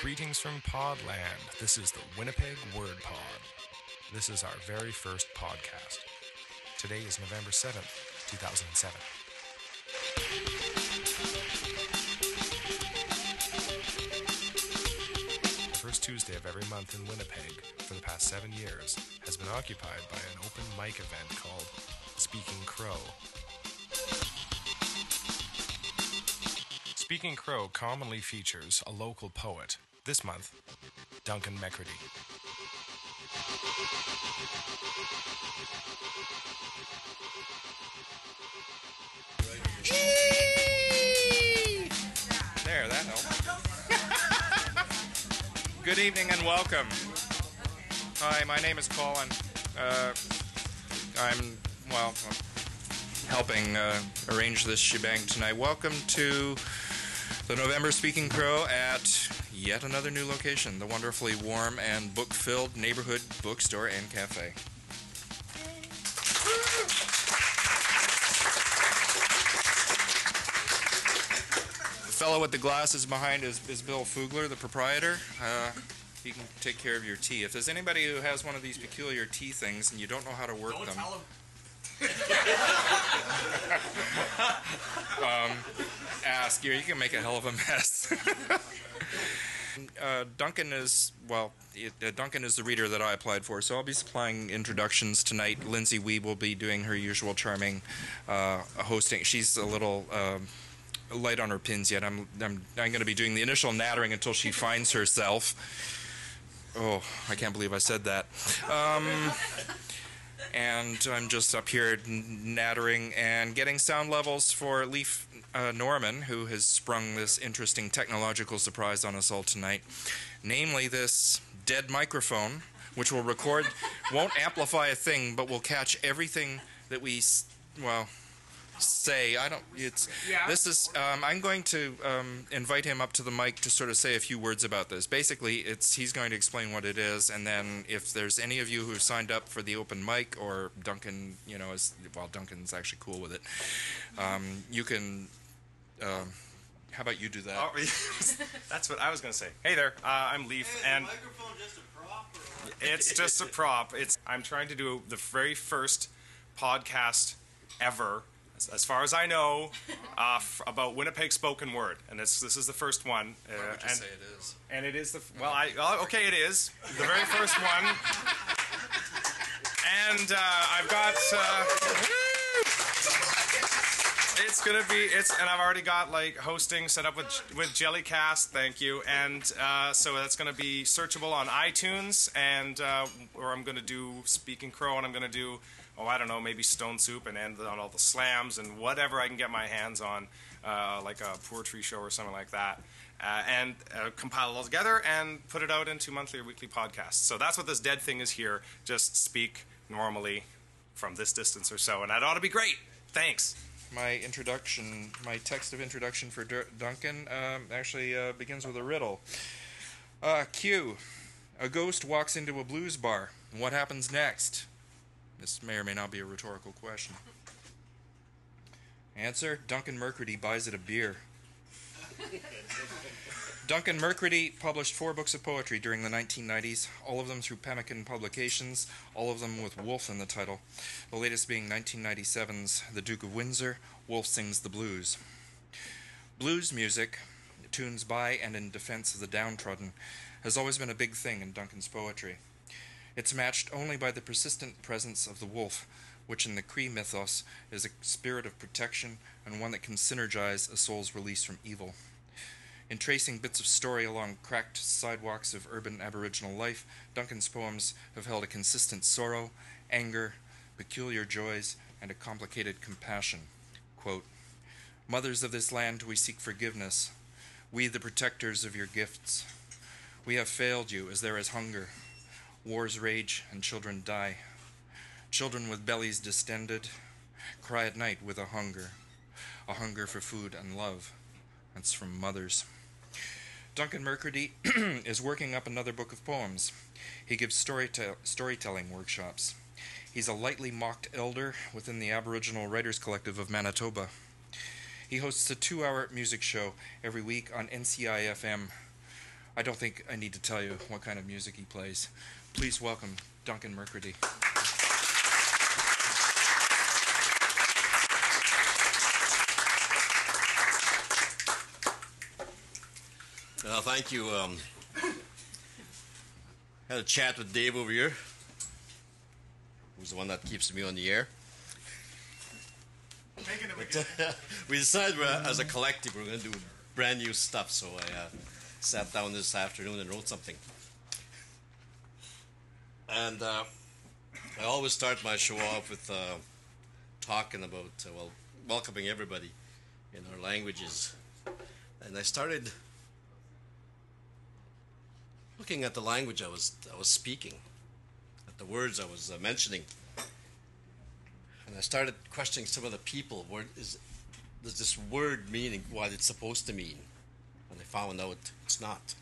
Greetings from Podland. This is the Winnipeg Word Pod. This is our very first podcast. Today is November 7th, 2007. The first Tuesday of every month in Winnipeg for the past seven years has been occupied by an open mic event called Speaking Crow. Speaking Crow commonly features a local poet. This month, Duncan Mercredi. There, that helped. Good evening and welcome. Hi, my name is Colin. Uh, I'm, well, helping uh, arrange this shebang tonight. Welcome to the November Speaking Crow at yet another new location, the wonderfully warm and book filled neighborhood bookstore and cafe. The fellow with the glasses behind is, is Bill Fugler, the proprietor. Uh, he can take care of your tea. If there's anybody who has one of these peculiar tea things and you don't know how to work them, um, ask. You, you can make a hell of a mess. uh, Duncan is well. It, uh, Duncan is the reader that I applied for, so I'll be supplying introductions tonight. Lindsay Weeb will be doing her usual charming uh, hosting. She's a little. Um, light on her pins yet. I'm I'm I'm going to be doing the initial nattering until she finds herself. Oh, I can't believe I said that. Um, and I'm just up here nattering and getting sound levels for Leaf uh, Norman, who has sprung this interesting technological surprise on us all tonight. Namely, this dead microphone, which will record, won't amplify a thing, but will catch everything that we, well, say. I don't. It's yeah. this is. Um, I'm going to um, invite him up to the mic to sort of say a few words about this. Basically, it's he's going to explain what it is, and then if there's any of you who have signed up for the open mic, or Duncan, you know, is well, Duncan's actually cool with it. Um, you can. Um, how about you do that? Oh, that's what I was going to say. Hey there, uh, I'm Leaf, and microphone just a prop or what? it's just a prop. It's I'm trying to do the very first podcast ever, as, as far as I know, uh, f- about Winnipeg spoken word, and it's this is the first one. Uh, I would just and, say it is. and it is the f- well, I oh, okay, it is the very first one, and uh, I've got. Uh, it's gonna be it's and I've already got like hosting set up with with Jellycast, thank you, and uh, so that's gonna be searchable on iTunes, and uh, or I'm gonna do Speaking Crow, and I'm gonna do oh I don't know maybe Stone Soup and end on all the slams and whatever I can get my hands on, uh, like a poetry show or something like that. Uh, and uh, compile it all together and put it out into monthly or weekly podcasts. So that's what this dead thing is here. Just speak normally from this distance or so, and that ought to be great. Thanks. My introduction, my text of introduction for Dur- Duncan, um, actually uh, begins with a riddle. Uh, Q. A ghost walks into a blues bar. What happens next? This may or may not be a rhetorical question. Answer Duncan Mercredi buys it a beer. Duncan Mercredi published four books of poetry during the 1990s, all of them through Pemmican Publications, all of them with Wolf in the title. The latest being 1997's The Duke of Windsor, Wolf Sings the Blues. Blues music, tunes by and in defense of the downtrodden, has always been a big thing in Duncan's poetry. It's matched only by the persistent presence of the wolf, which in the Cree mythos is a spirit of protection and one that can synergize a soul's release from evil. In tracing bits of story along cracked sidewalks of urban Aboriginal life, Duncan's poems have held a consistent sorrow, anger, peculiar joys, and a complicated compassion. Quote, Mothers of this land, we seek forgiveness. We, the protectors of your gifts. We have failed you as there is hunger. Wars rage and children die. Children with bellies distended cry at night with a hunger, a hunger for food and love. That's from mothers. Duncan Mercredi is working up another book of poems. He gives storytell storytelling workshops. He's a lightly mocked elder within the Aboriginal Writers Collective of Manitoba. He hosts a two hour music show every week on NCI FM. I don't think I need to tell you what kind of music he plays. Please welcome Duncan Mercredi. Uh, thank you. Um, had a chat with Dave over here, who's the one that keeps me on the air. But, uh, we decided we're, as a collective we're going to do brand new stuff, so I uh, sat down this afternoon and wrote something. And uh, I always start my show off with uh, talking about, uh, well, welcoming everybody in our languages. And I started looking at the language I was I was speaking, at the words I was uh, mentioning, and I started questioning some of the people. Where is does this word meaning what it's supposed to mean? Found out it's not.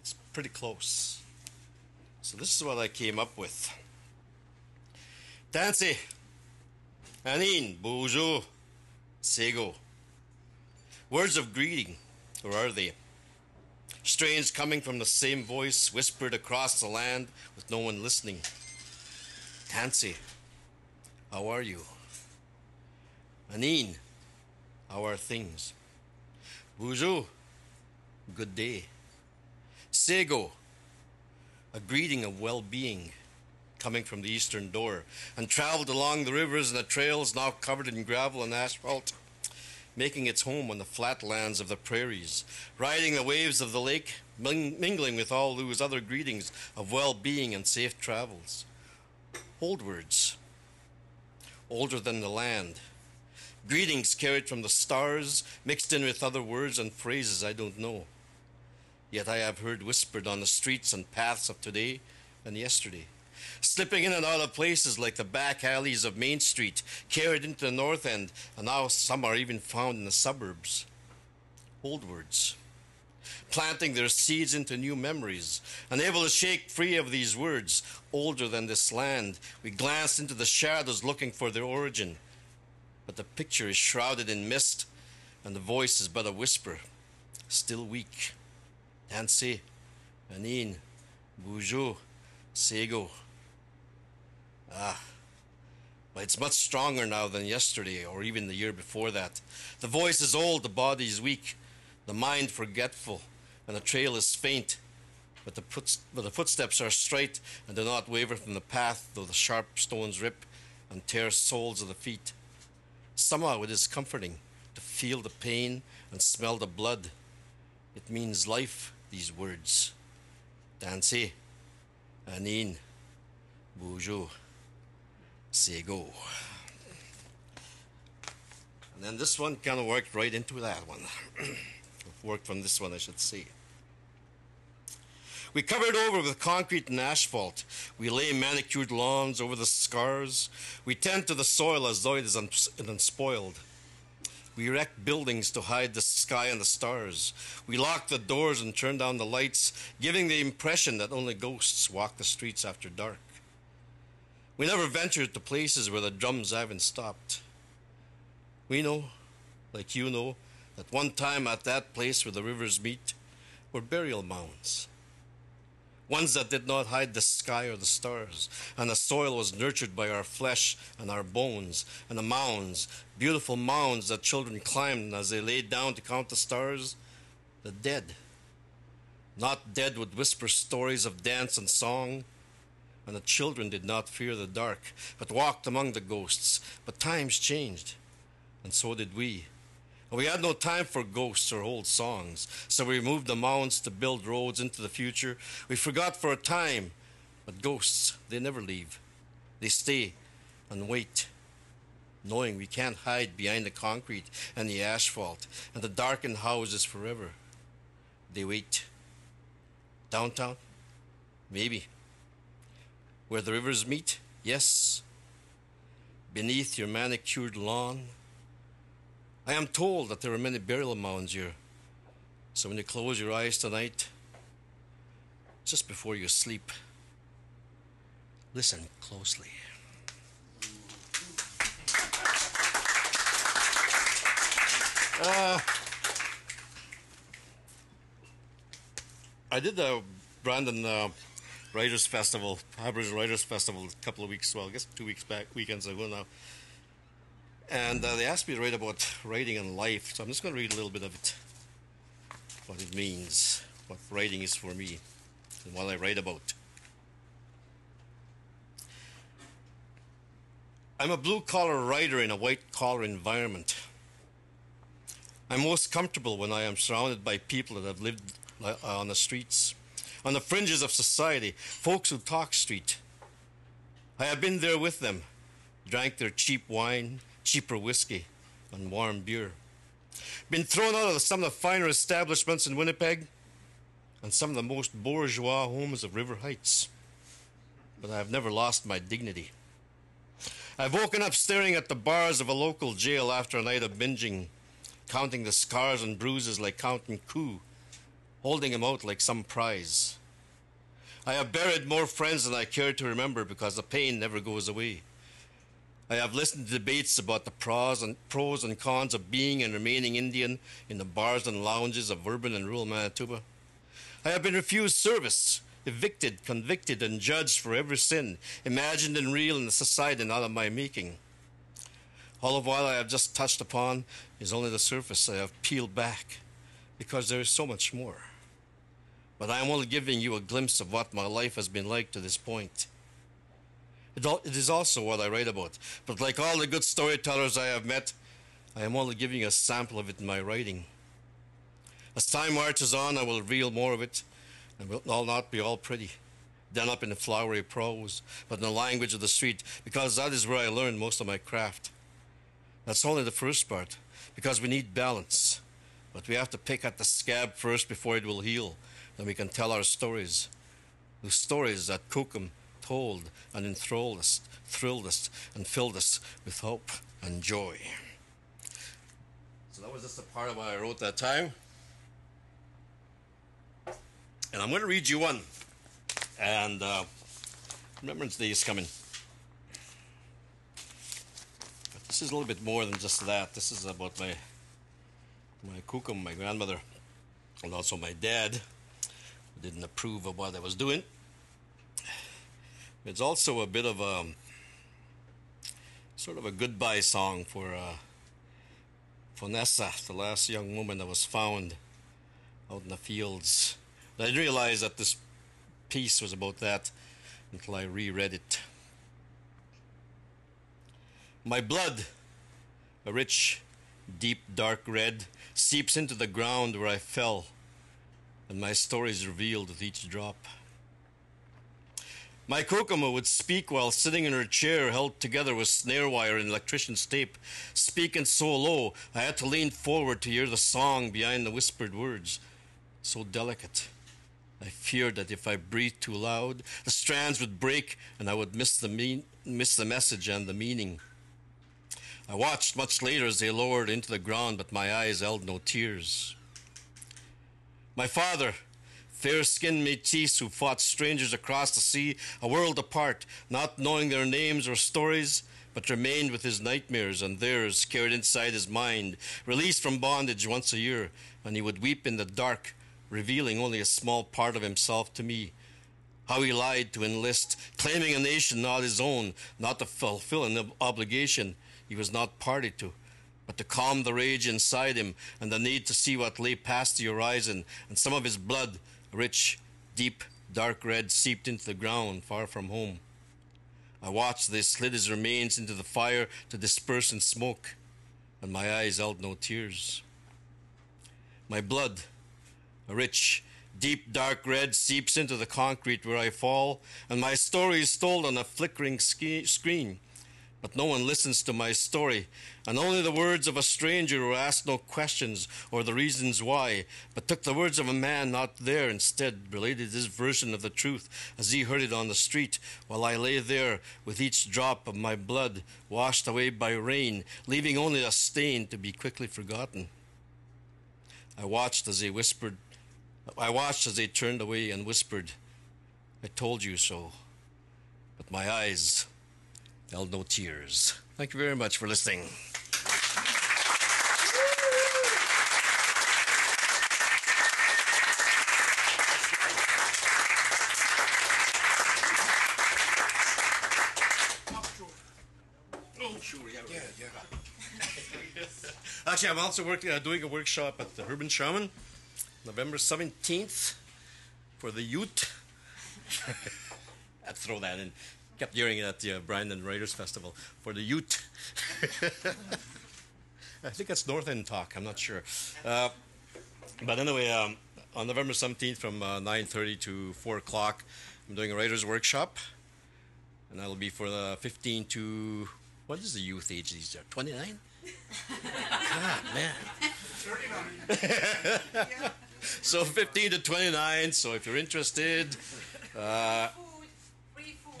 It's pretty close. So this is what I came up with. Dancy, Anin, Bonjour, Sego. Words of greeting, or are they? strains coming from the same voice whispered across the land with no one listening. Tansy, how are you? Anin, how are things? Bonjour, good day. Sego, a greeting of well being coming from the eastern door, and traveled along the rivers and the trails now covered in gravel and asphalt making its home on the flatlands of the prairies, riding the waves of the lake, mingling with all those other greetings of well being and safe travels. Old words, older than the land. Greetings carried from the stars, mixed in with other words and phrases I don't know. Yet I have heard whispered on the streets and paths of today and yesterday slipping in and out of places like the back alleys of Main Street, carried into the North End, and now some are even found in the suburbs. Old words, planting their seeds into new memories, unable to shake free of these words, older than this land. We glance into the shadows looking for their origin, but the picture is shrouded in mist, and the voice is but a whisper, still weak. Nancy, Anin, Boujou, Sego. Ah, but it's much stronger now than yesterday or even the year before that. The voice is old, the body is weak, the mind forgetful, and the trail is faint. But the, but the footsteps are straight and do not waver from the path, though the sharp stones rip and tear soles of the feet. Somehow it is comforting to feel the pain and smell the blood. It means life, these words. Danse, eh? Anin, Bonjour. Sego. And then this one kind of worked right into that one. worked from this one, I should say. We covered over with concrete and asphalt. We lay manicured lawns over the scars. We tend to the soil as though it is unspoiled. We erect buildings to hide the sky and the stars. We lock the doors and turn down the lights, giving the impression that only ghosts walk the streets after dark. We never ventured to places where the drums haven't stopped. We know, like you know, that one time at that place where the rivers meet were burial mounds. Ones that did not hide the sky or the stars, and the soil was nurtured by our flesh and our bones, and the mounds, beautiful mounds that children climbed as they laid down to count the stars, the dead. Not dead would whisper stories of dance and song, and the children did not fear the dark, but walked among the ghosts. But times changed, and so did we. We had no time for ghosts or old songs, so we moved the mounds to build roads into the future. We forgot for a time, but ghosts, they never leave. They stay and wait, knowing we can't hide behind the concrete and the asphalt and the darkened houses forever. They wait. Downtown? Maybe. Where the rivers meet? Yes. Beneath your manicured lawn? I am told that there are many burial mounds here. So when you close your eyes tonight, just before you sleep, listen closely. Uh, I did the Brandon uh, Writers Festival, Aboriginal Writers Festival, a couple of weeks, well, I guess two weeks back, weekends ago now. And uh, they asked me to write about writing and life, so I'm just going to read a little bit of it, what it means, what writing is for me, and what I write about. I'm a blue collar writer in a white collar environment. I'm most comfortable when I am surrounded by people that have lived uh, on the streets, on the fringes of society, folks who talk street. I have been there with them, drank their cheap wine, cheaper whiskey, and warm beer. Been thrown out of some of the finer establishments in Winnipeg and some of the most bourgeois homes of River Heights. But I have never lost my dignity. I've woken up staring at the bars of a local jail after a night of binging, counting the scars and bruises like counting coup, holding them out like some prize. I have buried more friends than I care to remember because the pain never goes away. I have listened to debates about the pros and pros and cons of being and remaining Indian in the bars and lounges of urban and rural Manitoba. I have been refused service evicted, convicted, and judged for every sin, imagined and real in the society not of my making. All of what I have just touched upon is only the surface I have peeled back, because there is so much more. But I am only giving you a glimpse of what my life has been like to this point. It, is also what I write about, but like all the good storytellers I have met, I am only giving a sample of it in my writing. As time marches on, I will reveal more of it and it will not be all pretty, done up in flowery prose, but in the language of the street, because that is where I learned most of my craft. That's only the first part, because we need balance. But we have to pick at the scab first before it will heal. Then we can tell our stories. The stories that Cookham and enthralled us, thrilled us, and filled us with hope and joy. So that was just a part of what I wrote that time. And I'm going to read you one. And uh, Remembrance Day is coming. But this is a little bit more than just that. This is about my my kukum, my grandmother, and also my dad, who didn't approve of what I was doing. It's also a bit of a sort of a goodbye song for uh, for Nessa, the last young woman that was found out in the fields I didn't realize that this piece was about that until I reread it. My blood, a rich, deep, dark red, seeps into the ground where I fell, and my story is revealed with each drop. My kukum would speak while sitting in her chair, held together with snare wire and electrician's tape, speaking so low I had to lean forward to hear the song behind the whispered words, so delicate I feared that if I breathed too loud, the strands would break and I would miss the, mean, miss the message and the meaning. I watched much later as they lowered into the ground, but my eyes held no tears. My father, fair skinned metis who fought strangers across the sea, a world apart, not knowing their names or stories, but remained with his nightmares and theirs carried inside his mind, released from bondage once a year, and he would weep in the dark revealing only a small part of himself to me. How he lied to enlist, claiming a nation not his own, not to fulfill an obligation he was not party to, but to calm the rage inside him and the need to see what lay past the horizon, and some of his blood, rich, deep, dark red, seeped into the ground far from home. I watched they slid his remains into the fire to disperse in smoke, and my eyes held no tears. My blood, a rich, deep dark red seeps into the concrete where I fall, and my story is told on a flickering ski- screen. But no one listens to my story, and only the words of a stranger who asked no questions or the reasons why, but took the words of a man not there instead, related his version of the truth as he heard it on the street, while I lay there with each drop of my blood washed away by rain, leaving only a stain to be quickly forgotten. I watched as he whispered I watched as he turned away and whispered, I told you so. But my eyes There'll no tears. Thank you very much for listening. Actually, I'm also working, uh, doing a workshop at the Urban Shaman, November 17th, for the youth. I throw that in. Kept hearing it at the uh, Brandon Writers Festival for the youth. I think that's North End Talk. I'm not sure. Uh, but anyway, um, on November 17th from uh, 9.30 to 4 o'clock, I'm doing a writer's workshop. And that'll be for the 15 to... What is the youth age these days? 29? God, man. so 15 to 29. So if you're interested, uh,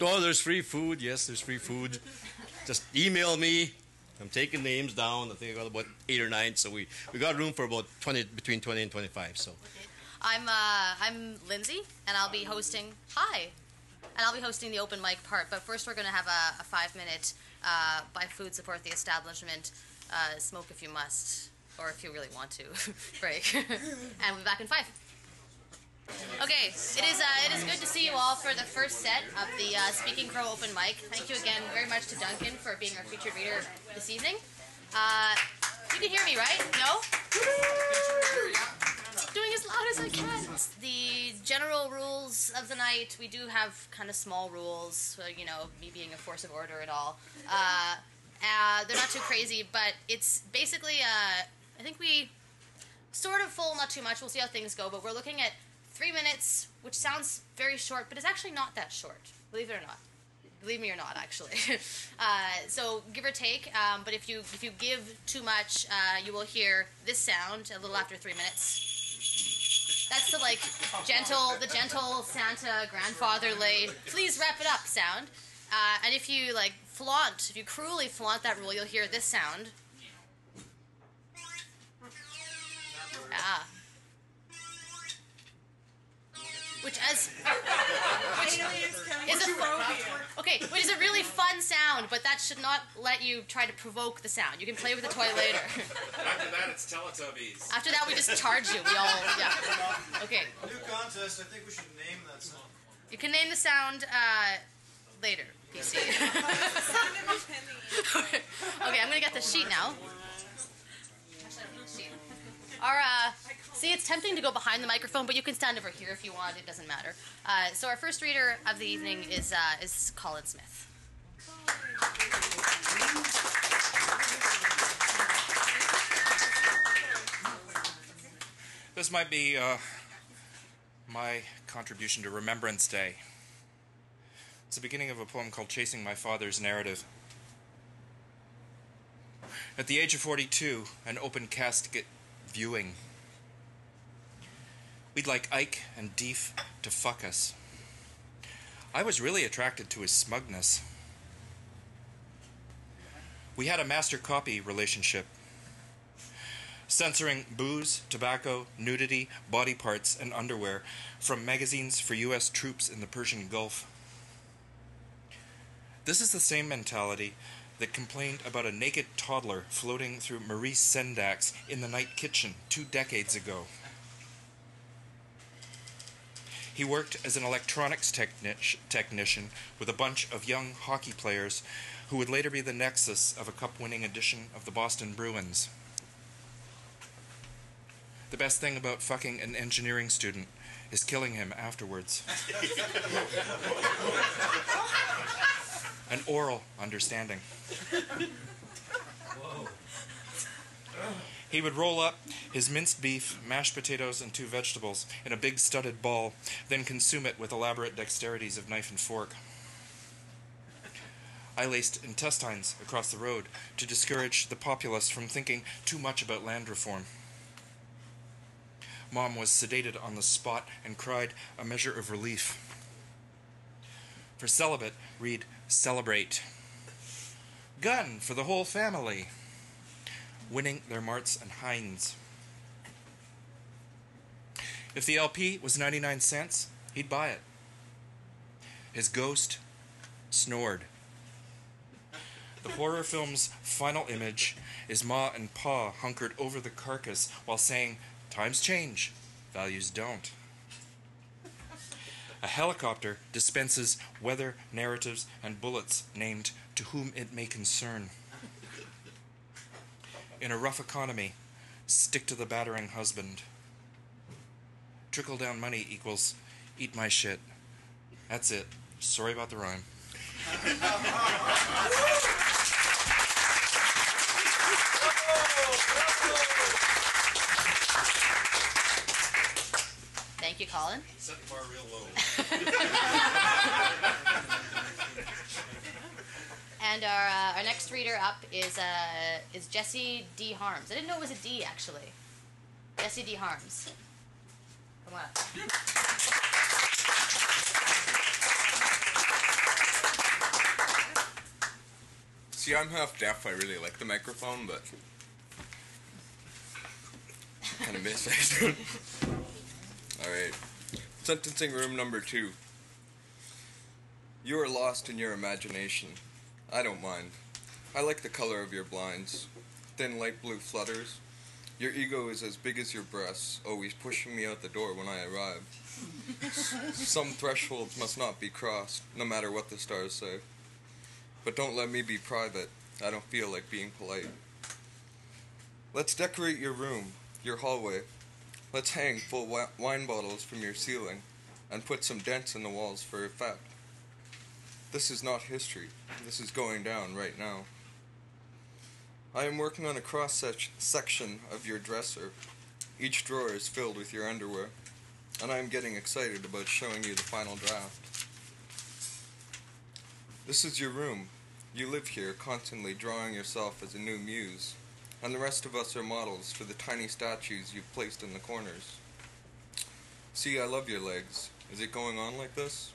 oh, there's free food. Yes, there's free food. Just email me. I'm taking names down. I think I got about eight or nine. So we, we got room for about 20, between 20 and 25. So I'm uh, I'm Lindsay, and I'll be hosting. Hi, and I'll be hosting the open mic part. But first, we're going to have a, a five minute uh, buy food, support the establishment, uh, smoke if you must, or if you really want to, break, and we'll be back in five. Okay, it is uh, it is good to see you all for the first set of the uh, Speaking Crow open mic. Thank you again very much to Duncan for being our featured reader this evening. Uh, you can hear me, right? No? Doing as loud as I can. The general rules of the night, we do have kind of small rules, you know, me being a force of order and all. Uh, uh, they're not too crazy, but it's basically, uh, I think we sort of full, not too much. We'll see how things go, but we're looking at three minutes, which sounds very short, but it's actually not that short, believe it or not. Believe me or not, actually. uh, so give or take. Um, but if you if you give too much, uh, you will hear this sound a little after three minutes. That's the like gentle, the gentle Santa grandfatherly. Please wrap it up sound. Uh, and if you like flaunt, if you cruelly flaunt that rule, you'll hear this sound. Ah. Which as which is a okay, which is a really fun sound, but that should not let you try to provoke the sound. You can play with the toy later. After that, it's Teletubbies. After that, we just charge you. We all yeah. Okay, New contest. I think we should name that song. you can name the sound uh, later. PC. okay, I'm gonna get the sheet now. Our uh, see, it's tempting to go behind the microphone, but you can stand over here if you want. It doesn't matter. Uh, so our first reader of the evening is uh, is Colin Smith. This might be uh, my contribution to Remembrance Day. It's the beginning of a poem called Chasing My Father's Narrative. At the age of 42, an open casket viewing. We'd like Ike and Deef to fuck us. I was really attracted to his smugness. We had a master copy relationship censoring booze, tobacco, nudity, body parts, and underwear from magazines for U.S. troops in the Persian Gulf. This is the same mentality that complained about a naked toddler floating through Maurice Sendak's In the Night Kitchen two decades ago. He worked as an electronics technic- technician with a bunch of young hockey players who would later be the nexus of a cup winning edition of the Boston Bruins. The best thing about fucking an engineering student is killing him afterwards. An oral understanding. He would roll up his minced beef, mashed potatoes, and two vegetables in a big studded ball, then consume it with elaborate dexterities of knife and fork. I laced intestines across the road to discourage the populace from thinking too much about land reform. Mom was sedated on the spot and cried a measure of relief. For celibate, read celebrate. Gun for the whole family. Winning their Marts and Heinz. If the LP was 99 cents, he'd buy it. His ghost snored. The horror film's final image is Ma and Pa hunkered over the carcass while saying, Times change, values don't. A helicopter dispenses weather narratives and bullets named To Whom It May Concern. In a rough economy, stick to the battering husband. Trickle down money equals eat my shit. That's it. Sorry about the rhyme. Thank you, Colin. Set the bar real low. And our uh, our next reader up is uh, is Jesse D Harms. I didn't know it was a D actually. Jesse D Harms. Come on. See, I'm half deaf. I really like the microphone, but kind of miss it. All right. Sentencing room number two. You are lost in your imagination. I don't mind. I like the color of your blinds. Thin light blue flutters. Your ego is as big as your breasts, always pushing me out the door when I arrive. Some thresholds must not be crossed, no matter what the stars say. But don't let me be private. I don't feel like being polite. Let's decorate your room, your hallway. Let's hang full wi- wine bottles from your ceiling and put some dents in the walls for effect. This is not history. This is going down right now. I am working on a cross section of your dresser. Each drawer is filled with your underwear, and I am getting excited about showing you the final draft. This is your room. You live here, constantly drawing yourself as a new muse, and the rest of us are models for the tiny statues you've placed in the corners. See, I love your legs. Is it going on like this?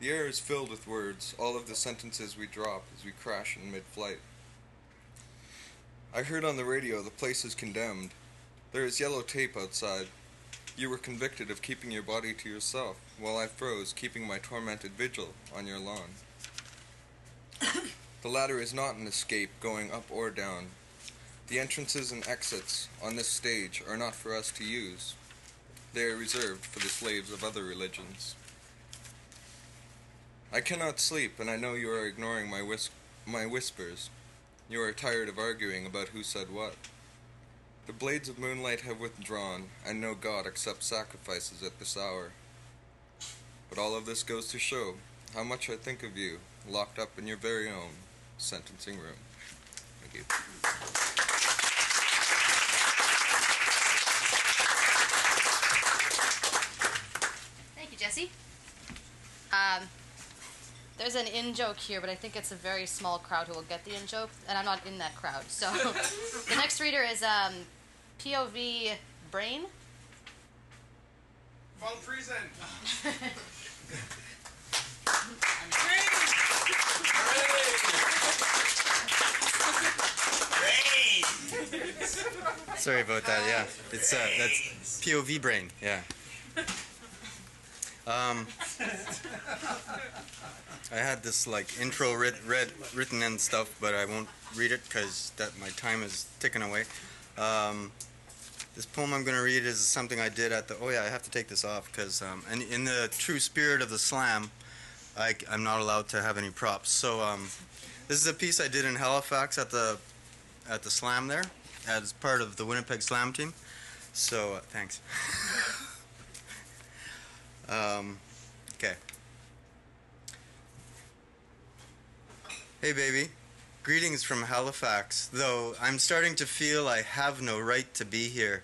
The air is filled with words, all of the sentences we drop as we crash in mid flight. I heard on the radio the place is condemned. There is yellow tape outside. You were convicted of keeping your body to yourself, while I froze, keeping my tormented vigil on your lawn. the ladder is not an escape going up or down. The entrances and exits on this stage are not for us to use. They are reserved for the slaves of other religions. I cannot sleep, and I know you are ignoring my whis- my whispers. You are tired of arguing about who said what. The blades of moonlight have withdrawn, and no god accepts sacrifices at this hour. But all of this goes to show how much I think of you, locked up in your very own sentencing room. Thank you. Thank you, Jesse. Um, there's an in joke here, but I think it's a very small crowd who will get the in joke, and I'm not in that crowd. So the next reader is um, POV Brain. Von Friesen. Sorry about that. Yeah, it's uh, that's POV brain. Yeah. Um, I had this like intro writ, read, written and stuff, but I won't read it because that my time is ticking away. Um, this poem I'm going to read is something I did at the. Oh yeah, I have to take this off because um, and in the true spirit of the slam, I, am not allowed to have any props. So um, this is a piece I did in Halifax at the at the slam there as part of the Winnipeg Slam team. So uh, thanks. um, okay. Hey baby, greetings from Halifax. Though I'm starting to feel I have no right to be here,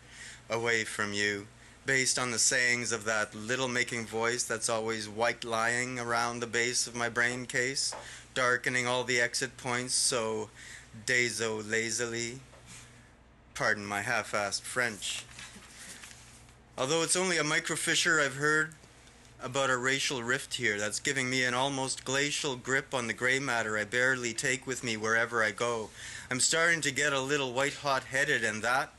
away from you, based on the sayings of that little making voice that's always white lying around the base of my brain case, darkening all the exit points so dazo lazily. Pardon my half-assed French. Although it's only a microfissure, I've heard about a racial rift here that's giving me an almost glacial grip on the gray matter I barely take with me wherever I go. I'm starting to get a little white hot headed, and that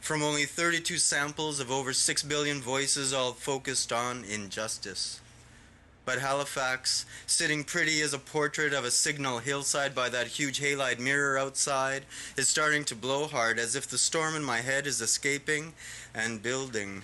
from only 32 samples of over 6 billion voices all focused on injustice. But Halifax, sitting pretty as a portrait of a signal hillside by that huge halide mirror outside, is starting to blow hard as if the storm in my head is escaping and building.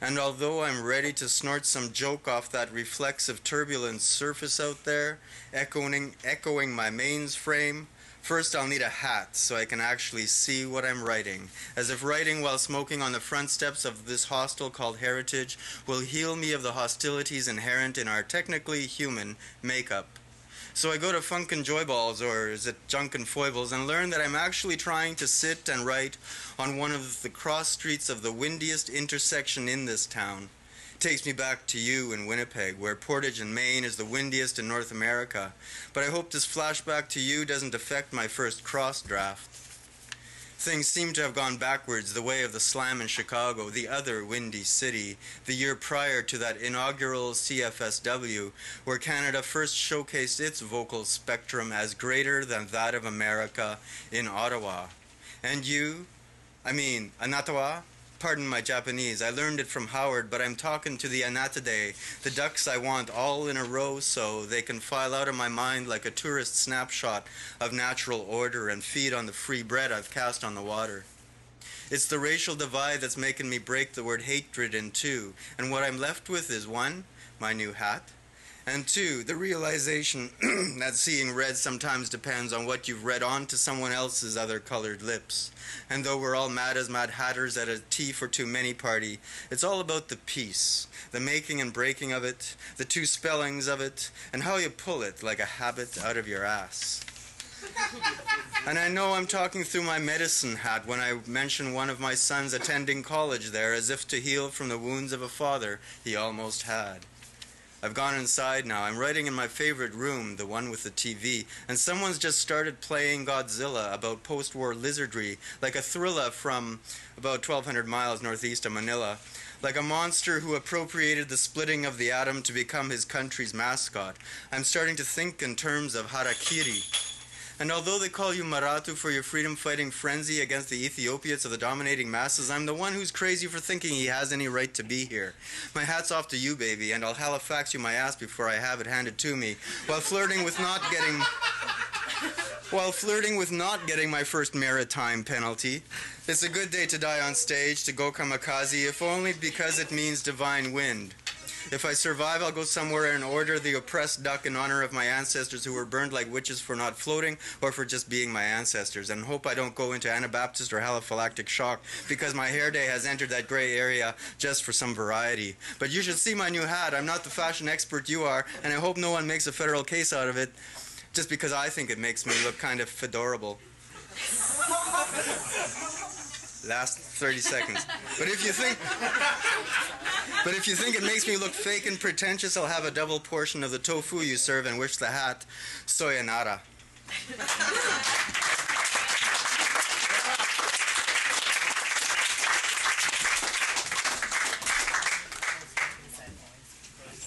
And although I'm ready to snort some joke off that reflexive turbulent surface out there, echoing, echoing my mains frame, First, I'll need a hat so I can actually see what I'm writing, as if writing while smoking on the front steps of this hostel called Heritage will heal me of the hostilities inherent in our technically human makeup. So I go to Funk and Joy Balls, or is it Junk and Foibles, and learn that I'm actually trying to sit and write on one of the cross streets of the windiest intersection in this town takes me back to you in Winnipeg, where Portage in Main is the windiest in North America. But I hope this flashback to you doesn't affect my first cross draft. Things seem to have gone backwards the way of the slam in Chicago, the other windy city, the year prior to that inaugural CFSW, where Canada first showcased its vocal spectrum as greater than that of America in Ottawa. And you, I mean, Anatawa, Pardon my Japanese. I learned it from Howard, but I'm talking to the Anatidae, the ducks I want all in a row so they can file out of my mind like a tourist snapshot of natural order and feed on the free bread I've cast on the water. It's the racial divide that's making me break the word hatred in two, and what I'm left with is one, my new hat, and two, the realization that seeing red sometimes depends on what you've read on to someone else's other colored lips. And though we're all mad as mad hatters at a tea for too many party, it's all about the piece, the making and breaking of it, the two spellings of it, and how you pull it like a habit out of your ass. and I know I'm talking through my medicine hat when I mention one of my sons attending college there as if to heal from the wounds of a father he almost had. I've gone inside now. I'm writing in my favorite room, the one with the TV, and someone's just started playing Godzilla about post war lizardry, like a thriller from about 1,200 miles northeast of Manila, like a monster who appropriated the splitting of the atom to become his country's mascot. I'm starting to think in terms of harakiri. And although they call you Maratu for your freedom fighting frenzy against the Ethiopians of the dominating masses, I'm the one who's crazy for thinking he has any right to be here. My hat's off to you, baby, and I'll Halifax you my ass before I have it handed to me, while flirting with not getting. while flirting with not getting my first maritime penalty. It's a good day to die on stage, to go kamikaze, if only because it means divine wind. If I survive, I'll go somewhere and order the oppressed duck in honor of my ancestors who were burned like witches for not floating or for just being my ancestors, and hope I don't go into Anabaptist or anaphylactic shock because my hair day has entered that gray area just for some variety. But you should see my new hat. I'm not the fashion expert you are, and I hope no one makes a federal case out of it just because I think it makes me look kind of fedorable. Last 30 seconds. But if you think But if you think it makes me look fake and pretentious, I'll have a double portion of the tofu you serve and wish the hat soyanara.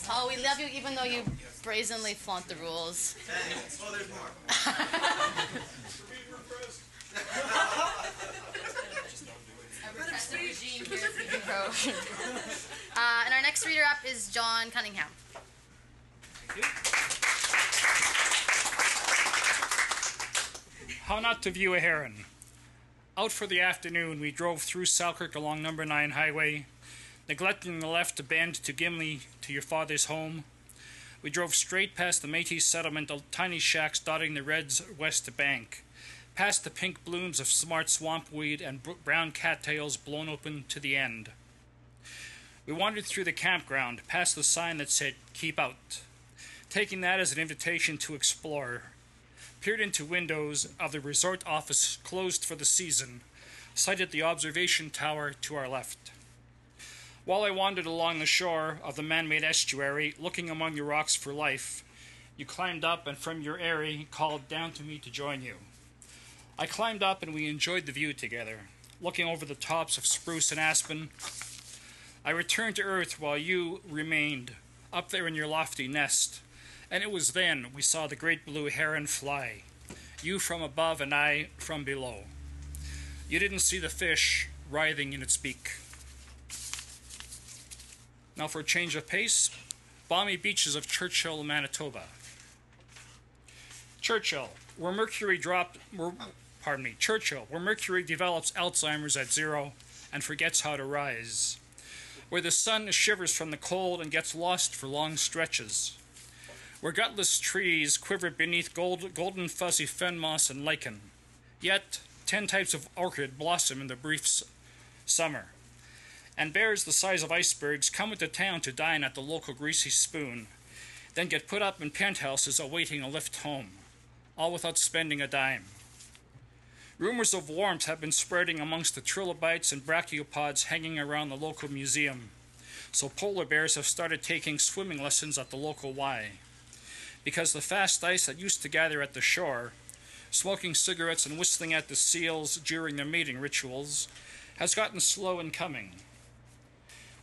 Paul, we love you even though you brazenly flaunt the rules. Thanks. Oh, there's more. Regime here uh, and our next reader up is John Cunningham. How not to view a heron. Out for the afternoon, we drove through Selkirk along number 9 highway, neglecting the left to bend to Gimli to your father's home. We drove straight past the Métis settlement of tiny shacks dotting the red's west bank, past the pink blooms of smart swampweed and brown cattails blown open to the end. We wandered through the campground, past the sign that said, Keep Out, taking that as an invitation to explore peered into windows of the resort office closed for the season, sighted the observation tower to our left. While I wandered along the shore of the man made estuary, looking among the rocks for life, you climbed up and from your eyrie called down to me to join you. I climbed up and we enjoyed the view together, looking over the tops of spruce and aspen. I returned to earth while you remained up there in your lofty nest, and it was then we saw the great blue heron fly, you from above and I from below. You didn't see the fish writhing in its beak. Now, for a change of pace, balmy beaches of Churchill, Manitoba. Churchill, where mercury dropped, where, pardon me, Churchill, where mercury develops Alzheimer's at zero and forgets how to rise. Where the sun shivers from the cold and gets lost for long stretches where gutless trees quiver beneath gold, golden fuzzy fen moss and lichen. Yet, ten types of orchid blossom in the brief s- summer. And bears the size of icebergs come into town to dine at the local greasy spoon, then get put up in penthouses awaiting a lift home, all without spending a dime. Rumors of warmth have been spreading amongst the trilobites and brachiopods hanging around the local museum, so polar bears have started taking swimming lessons at the local Y. Because the fast ice that used to gather at the shore, smoking cigarettes and whistling at the seals during their mating rituals, has gotten slow in coming,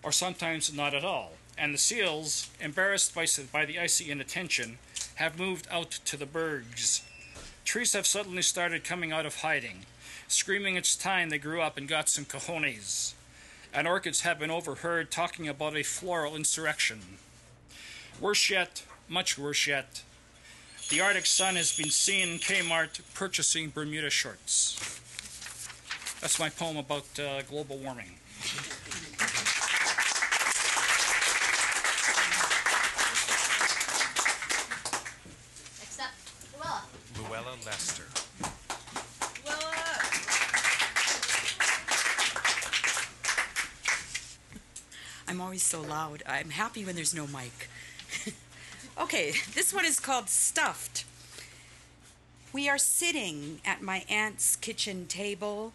or sometimes not at all, and the seals, embarrassed by, by the icy inattention, have moved out to the bergs. Trees have suddenly started coming out of hiding, screaming it's time they grew up and got some cojones. And orchids have been overheard talking about a floral insurrection. Worse yet, much worse yet, the Arctic sun has been seen in Kmart purchasing Bermuda shorts. That's my poem about uh, global warming. Except Luella. Luella Lester. I'm always so loud. I'm happy when there's no mic. okay, this one is called Stuffed. We are sitting at my aunt's kitchen table,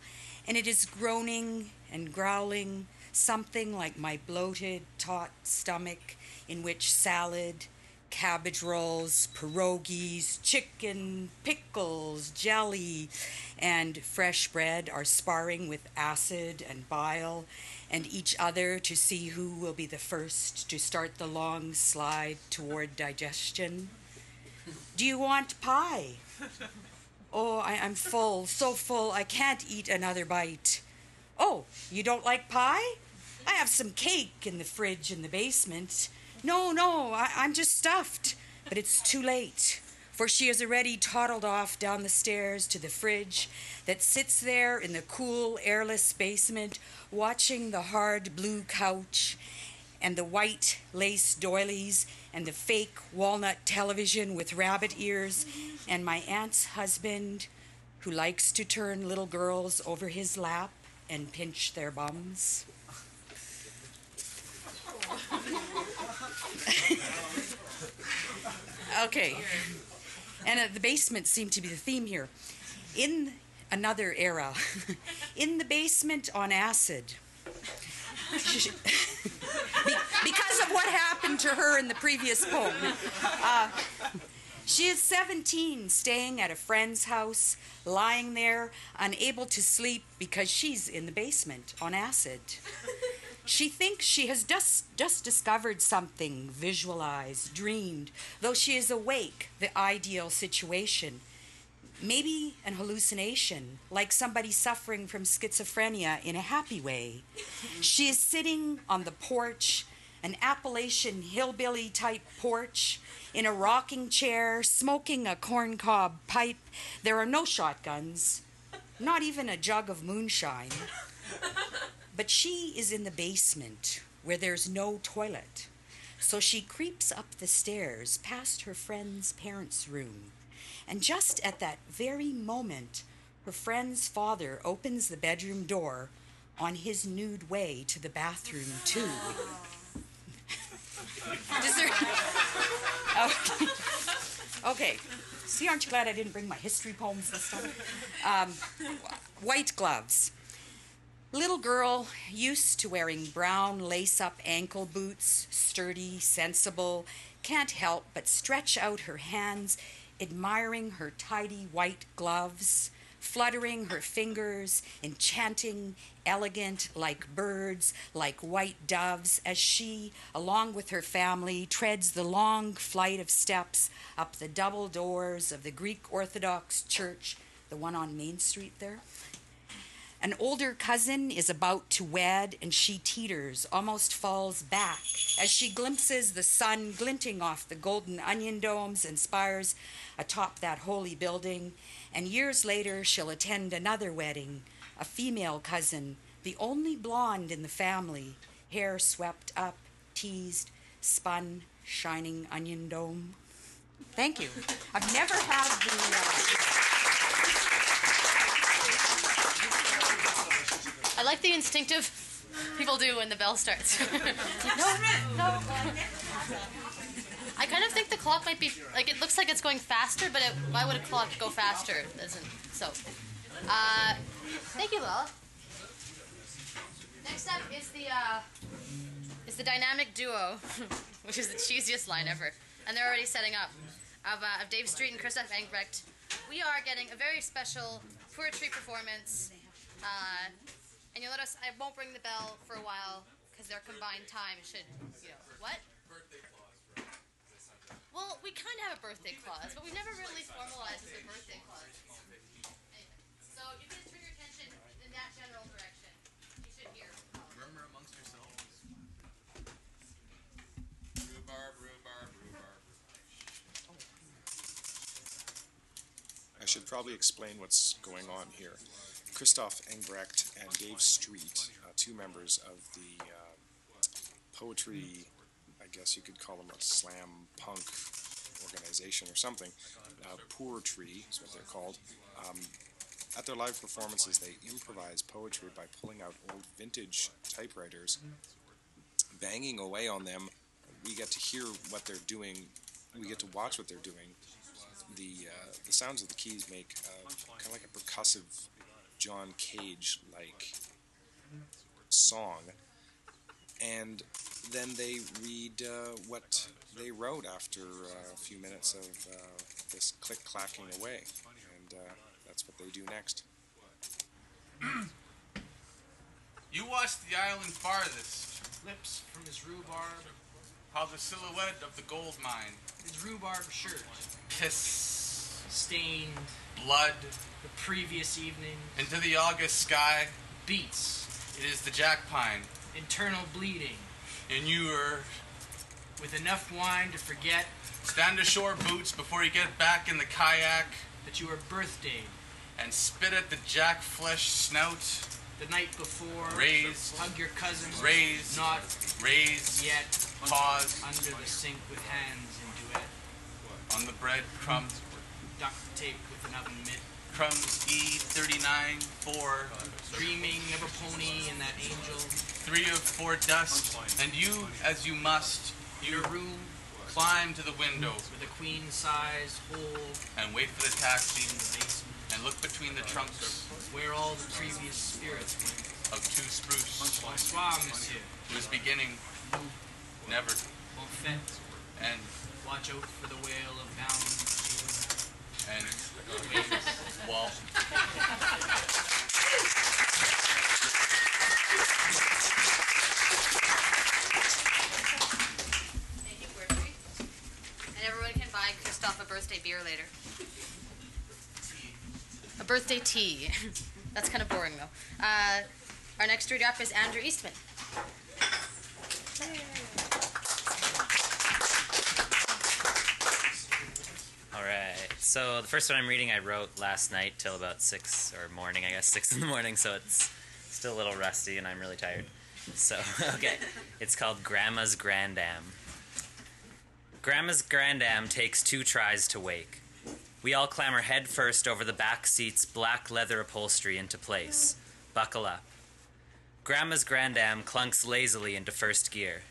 and it is groaning and growling something like my bloated, taut stomach, in which salad, cabbage rolls, pierogies, chicken, pickles, jelly, and fresh bread are sparring with acid and bile and each other to see who will be the first to start the long slide toward digestion. Do you want pie? Oh, I, I'm full, so full, I can't eat another bite. Oh, you don't like pie? I have some cake in the fridge in the basement. No, no, I, I'm just stuffed. But it's too late, for she has already toddled off down the stairs to the fridge that sits there in the cool, airless basement, watching the hard blue couch and the white lace doilies and the fake walnut television with rabbit ears, and my aunt's husband, who likes to turn little girls over his lap and pinch their bums. okay. And uh, the basement seemed to be the theme here. In another era, in the basement on acid, because of what happened to her in the previous poem. Uh, she is 17, staying at a friend's house, lying there, unable to sleep because she's in the basement on acid. She thinks she has just, just discovered something, visualized, dreamed, though she is awake, the ideal situation. Maybe an hallucination, like somebody suffering from schizophrenia in a happy way. She is sitting on the porch, an Appalachian hillbilly type porch, in a rocking chair, smoking a corncob pipe. There are no shotguns, not even a jug of moonshine. But she is in the basement where there's no toilet. So she creeps up the stairs past her friend's parents' room. And just at that very moment, her friend's father opens the bedroom door on his nude way to the bathroom, too. Does there- okay. okay. See, aren't you glad I didn't bring my history poems this time? Um, white gloves. Little girl used to wearing brown lace up ankle boots, sturdy, sensible, can't help but stretch out her hands, admiring her tidy white gloves, fluttering her fingers, enchanting, elegant like birds, like white doves, as she, along with her family, treads the long flight of steps up the double doors of the Greek Orthodox Church, the one on Main Street there. An older cousin is about to wed, and she teeters, almost falls back as she glimpses the sun glinting off the golden onion domes and spires atop that holy building. And years later, she'll attend another wedding, a female cousin, the only blonde in the family, hair swept up, teased, spun, shining onion dome. Thank you. I've never had the. Uh, I like the instinctive people do when the bell starts. no, no. I kind of think the clock might be like it looks like it's going faster, but it, why would a clock go faster? It doesn't so. Uh, thank you, Lala. Next up is the uh, is the dynamic duo, which is the cheesiest line ever, and they're already setting up of, uh, of Dave Street and Christoph Engbrecht. We are getting a very special poetry performance. Uh, and you'll notice I won't ring the bell for a while because their combined time should, you know, what? Well, we kind of have a birthday clause, but we never really formalized the birthday clause. Anyway, so you can just turn your attention in that general direction. You should hear. Murmur amongst yourselves. Rhubarb, rhubarb, rhubarb. I should probably explain what's going on here. Christoph Engbrecht and Dave Street, uh, two members of the uh, poetry, I guess you could call them a slam punk organization or something. Uh, Tree is what they're called. Um, at their live performances, they improvise poetry by pulling out old vintage typewriters, banging away on them. We get to hear what they're doing. We get to watch what they're doing. The uh, the sounds of the keys make uh, kind of like a percussive John Cage like song, and then they read uh, what they wrote after uh, a few minutes of uh, this click clacking away, and uh, that's what they do next. You watch the island farthest, lips from his rhubarb, how the silhouette of the gold mine, His rhubarb shirt, piss, stained, blood, the previous evening, into the August sky. beats, It is the jackpine. internal bleeding, and you are with enough wine to forget stand ashore boots before you get back in the kayak. that you were birthday and spit at the jack flesh snout, the night before. raise, Hug your cousin. raise, Not raise, yet. pause Under the sink with hands in duet. on the bread crumbs, Duct tape with an oven mitt. crumbs E39, 4, Dreaming of a pony and that angel. three of four dust, and you, as you must, Your room climb to the window with a queen size hole and wait for the taxi in the basement and look between the trunks where all the previous spirits went. of two spruce Bonsoir, monsieur. whose beginning never Bon fait. and Watch out for the whale of bound and waves. wall. Thank you, Poetry. And everyone can buy Christoph a birthday beer later. A birthday tea. That's kind of boring, though. Uh, our next reader up is Andrew Eastman. All right. So the first one I'm reading, I wrote last night till about six or morning, I guess six in the morning. So it's still a little rusty, and I'm really tired. So okay, it's called Grandma's Grandam. Grandma's Grandam takes two tries to wake. We all clamber headfirst over the back seat's black leather upholstery into place. Buckle up. Grandma's Grandam clunks lazily into first gear.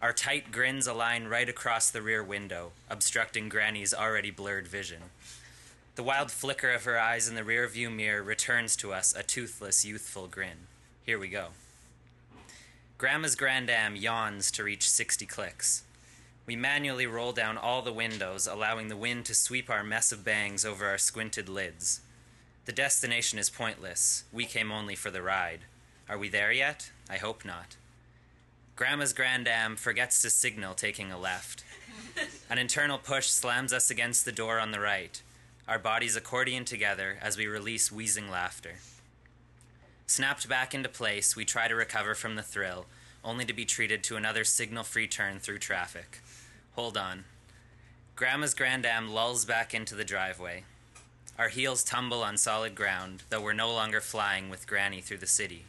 Our tight grins align right across the rear window, obstructing Granny's already blurred vision. The wild flicker of her eyes in the rearview mirror returns to us a toothless, youthful grin. Here we go. Grandma's grandam yawns to reach 60 clicks. We manually roll down all the windows, allowing the wind to sweep our mess of bangs over our squinted lids. The destination is pointless. We came only for the ride. Are we there yet? I hope not. Grandma's grandam forgets to signal taking a left. An internal push slams us against the door on the right, our bodies accordion together as we release wheezing laughter. Snapped back into place, we try to recover from the thrill, only to be treated to another signal free turn through traffic. Hold on. Grandma's grandam lulls back into the driveway. Our heels tumble on solid ground, though we're no longer flying with Granny through the city.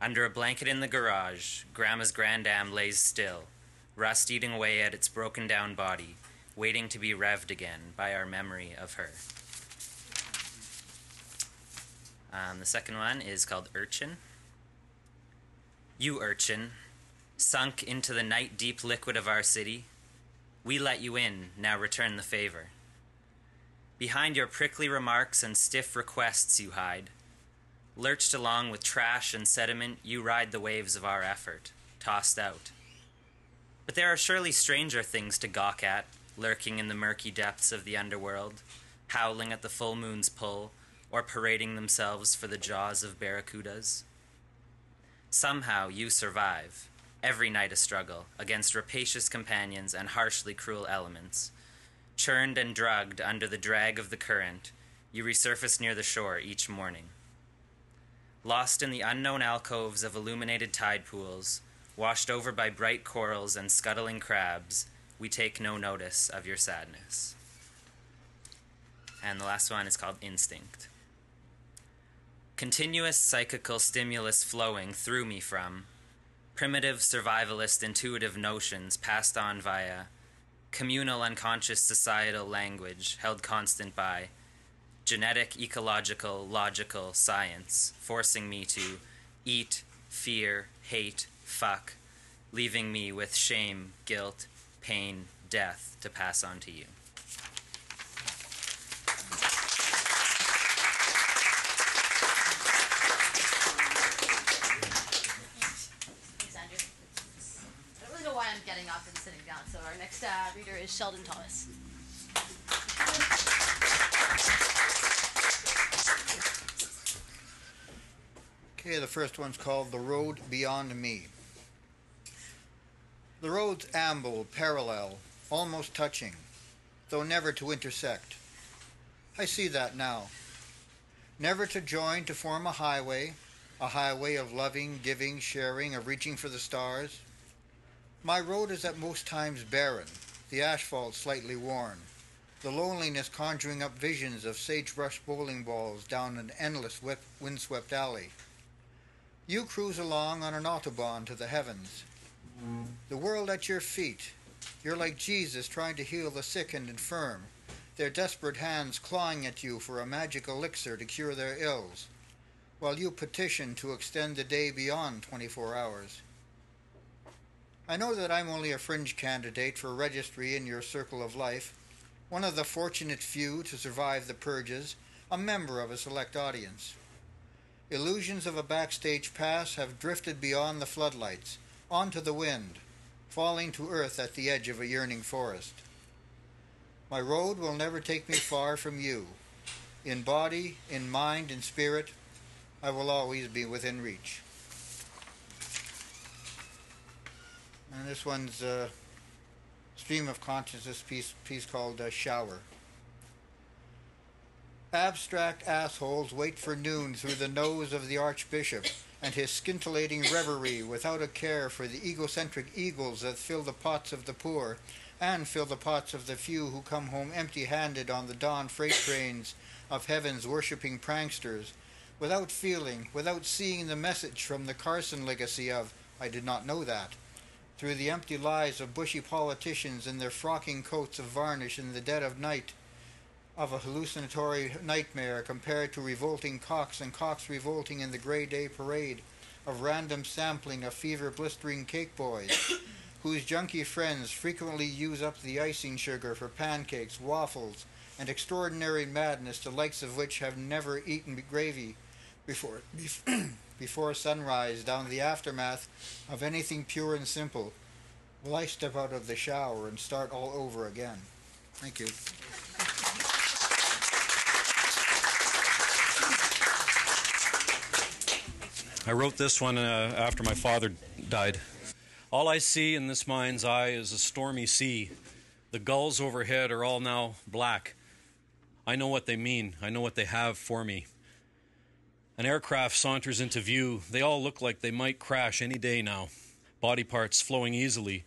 Under a blanket in the garage, Grandma's grandam lays still, rust eating away at its broken down body, waiting to be revved again by our memory of her. Um, the second one is called Urchin. You, urchin, sunk into the night deep liquid of our city, we let you in, now return the favor. Behind your prickly remarks and stiff requests you hide. Lurched along with trash and sediment, you ride the waves of our effort, tossed out. But there are surely stranger things to gawk at, lurking in the murky depths of the underworld, howling at the full moon's pull, or parading themselves for the jaws of barracudas. Somehow you survive, every night a struggle, against rapacious companions and harshly cruel elements. Churned and drugged under the drag of the current, you resurface near the shore each morning. Lost in the unknown alcoves of illuminated tide pools, washed over by bright corals and scuttling crabs, we take no notice of your sadness. And the last one is called Instinct. Continuous psychical stimulus flowing through me from primitive survivalist intuitive notions passed on via communal unconscious societal language held constant by genetic, ecological, logical science, forcing me to eat, fear, hate, fuck, leaving me with shame, guilt, pain, death to pass on to you. Thanks, Andrew. I don't really know why I'm getting up and sitting down. So our next uh, reader is Sheldon Thomas. Okay, the first one's called The Road Beyond Me. The roads amble parallel, almost touching, though never to intersect. I see that now. Never to join to form a highway, a highway of loving, giving, sharing, of reaching for the stars. My road is at most times barren, the asphalt slightly worn, the loneliness conjuring up visions of sagebrush bowling balls down an endless wet, windswept alley. You cruise along on an autobahn to the heavens. The world at your feet. You're like Jesus trying to heal the sick and infirm, their desperate hands clawing at you for a magic elixir to cure their ills, while you petition to extend the day beyond 24 hours. I know that I'm only a fringe candidate for registry in your circle of life, one of the fortunate few to survive the purges, a member of a select audience. Illusions of a backstage pass have drifted beyond the floodlights, onto the wind, falling to earth at the edge of a yearning forest. My road will never take me far from you. In body, in mind, in spirit, I will always be within reach. And this one's a stream of consciousness piece, piece called uh, Shower. Abstract assholes wait for noon through the nose of the Archbishop and his scintillating reverie without a care for the egocentric eagles that fill the pots of the poor and fill the pots of the few who come home empty handed on the dawn freight trains of heaven's worshipping pranksters, without feeling, without seeing the message from the Carson legacy of, I did not know that, through the empty lies of bushy politicians in their frocking coats of varnish in the dead of night of a hallucinatory nightmare compared to revolting cocks and cocks revolting in the gray day parade of random sampling of fever blistering cake boys whose junky friends frequently use up the icing sugar for pancakes, waffles, and extraordinary madness the likes of which have never eaten gravy before before sunrise down the aftermath of anything pure and simple will I step out of the shower and start all over again. Thank you. I wrote this one uh, after my father died. All I see in this mind's eye is a stormy sea. The gulls overhead are all now black. I know what they mean, I know what they have for me. An aircraft saunters into view. They all look like they might crash any day now, body parts flowing easily,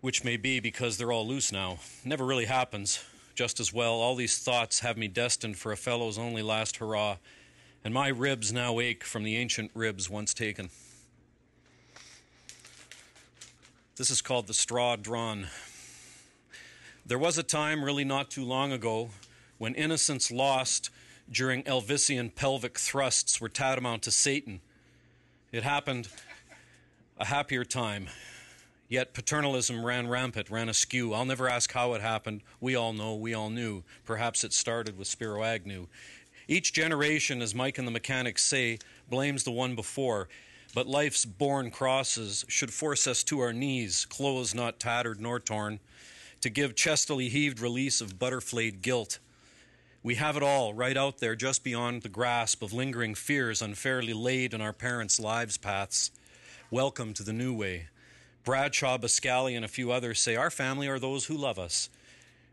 which may be because they're all loose now. Never really happens. Just as well, all these thoughts have me destined for a fellow's only last hurrah and my ribs now ache from the ancient ribs once taken. This is called the straw drawn. There was a time, really not too long ago, when innocence lost during Elvisian pelvic thrusts were tantamount to Satan. It happened a happier time. Yet paternalism ran rampant, ran askew. I'll never ask how it happened. We all know, we all knew. Perhaps it started with Spiro Agnew. Each generation, as Mike and the mechanics say, blames the one before. But life's born crosses should force us to our knees, clothes not tattered nor torn, to give chestily heaved release of butterflayed guilt. We have it all right out there, just beyond the grasp of lingering fears unfairly laid in our parents' lives' paths. Welcome to the new way. Bradshaw, Buscaglia, and a few others say our family are those who love us.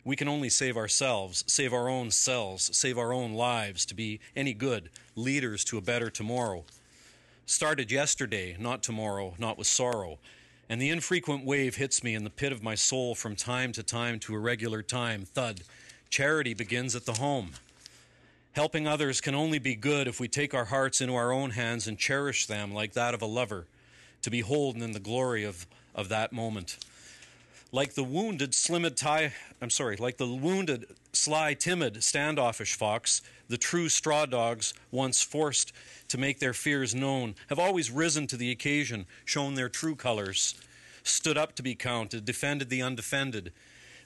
We can only save ourselves, save our own selves, save our own lives to be any good, leaders to a better tomorrow. Started yesterday, not tomorrow, not with sorrow. And the infrequent wave hits me in the pit of my soul from time to time to irregular time. Thud. Charity begins at the home. Helping others can only be good if we take our hearts into our own hands and cherish them like that of a lover, to be holden in the glory of, of that moment. Like the wounded, slimid tie, I'm sorry, like the wounded, sly, timid, standoffish fox, the true straw dogs, once forced to make their fears known, have always risen to the occasion, shown their true colors, stood up to be counted, defended the undefended,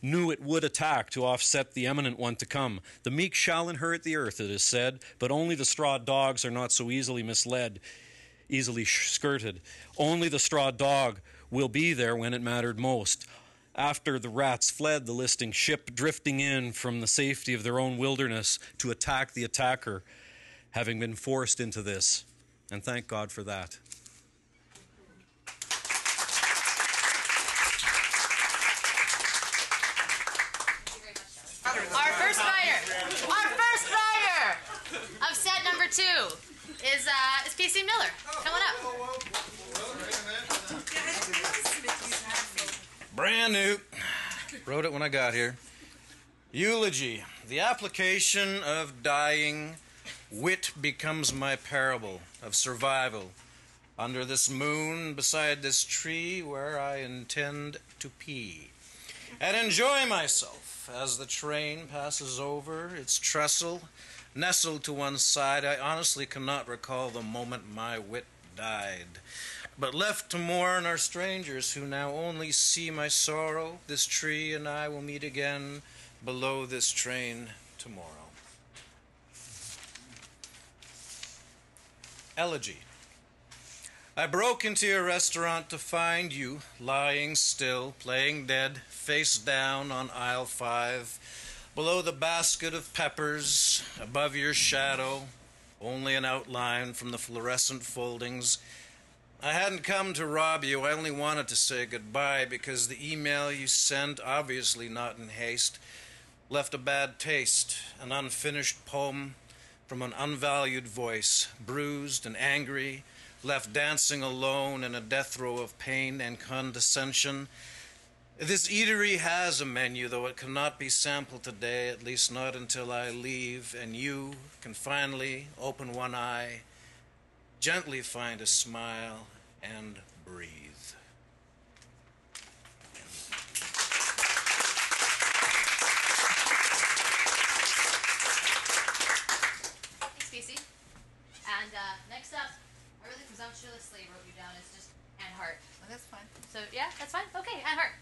knew it would attack to offset the eminent one to come. The meek shall inherit the earth, it is said, but only the straw dogs are not so easily misled, easily skirted. Only the straw dog will be there when it mattered most. After the rats fled the listing ship, drifting in from the safety of their own wilderness to attack the attacker, having been forced into this. And thank God for that. Our first fighter, our first fighter of set number two is uh, is PC Miller. Come on up. Brand new. Wrote it when I got here. Eulogy. The application of dying, wit becomes my parable of survival. Under this moon, beside this tree, where I intend to pee. And enjoy myself as the train passes over its trestle, nestled to one side. I honestly cannot recall the moment my wit died. But left to mourn are strangers who now only see my sorrow. This tree and I will meet again below this train tomorrow. Elegy. I broke into your restaurant to find you lying still, playing dead, face down on aisle five, below the basket of peppers, above your shadow, only an outline from the fluorescent foldings. I hadn't come to rob you. I only wanted to say goodbye because the email you sent, obviously not in haste, left a bad taste, an unfinished poem from an unvalued voice, bruised and angry, left dancing alone in a death row of pain and condescension. This eatery has a menu, though it cannot be sampled today, at least not until I leave, and you can finally open one eye gently find a smile and breathe. Thanks, PC. And uh, next up, I really presumptuously wrote you down as just Anne Hart. Oh, that's fine. So yeah, that's fine. Okay, Anne Hart.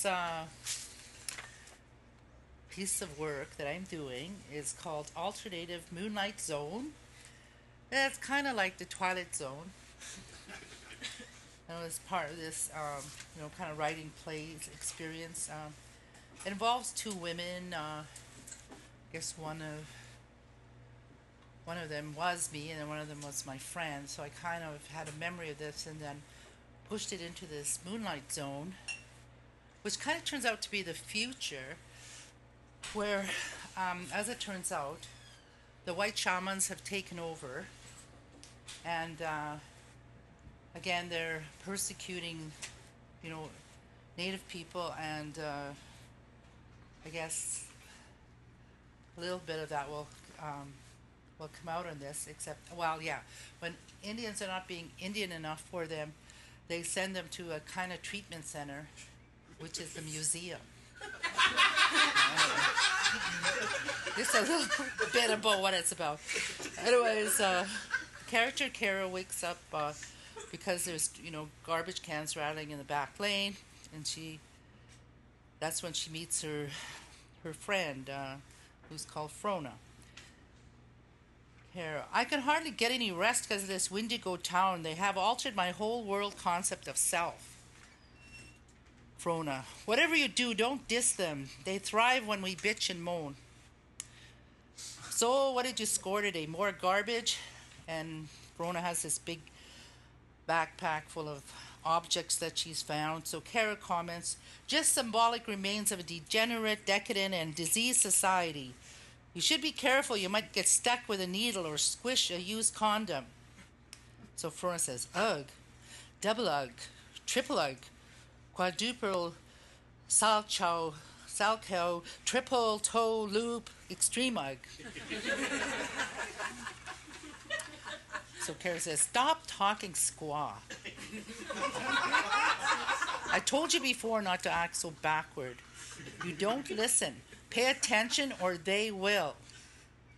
This uh, piece of work that I'm doing is called Alternative Moonlight Zone. It's kind of like the Twilight Zone. it was part of this, um, you know, kind of writing plays experience. Um, it involves two women. Uh, I guess one of one of them was me, and then one of them was my friend. So I kind of had a memory of this, and then pushed it into this moonlight zone, which kind of turns out to be the future, where, um, as it turns out, the white shamans have taken over, and uh, again they're persecuting, you know, native people, and uh, I guess a little bit of that will um, will come out on this. Except, well, yeah, when Indians are not being Indian enough for them, they send them to a kind of treatment center, which is the museum. Just a little bit about what it's about. Anyways, uh, character Kara wakes up uh, because there's you know garbage cans rattling in the back lane, and she. That's when she meets her her friend, uh, who's called Frona. Kara, I can hardly get any rest because of this Windigo town. They have altered my whole world concept of self. Frona, whatever you do, don't diss them. They thrive when we bitch and moan. So, what did you score today? More garbage? And Frona has this big backpack full of objects that she's found. So, Kara comments just symbolic remains of a degenerate, decadent, and diseased society. You should be careful, you might get stuck with a needle or squish a used condom. So, Frona says, ugh, double ugh, triple ugh, quadruple salchow, salchow, triple toe loop, extreme ugh. so Kara says, stop talking squaw. I told you before not to act so backward. You don't listen. Pay attention or they will.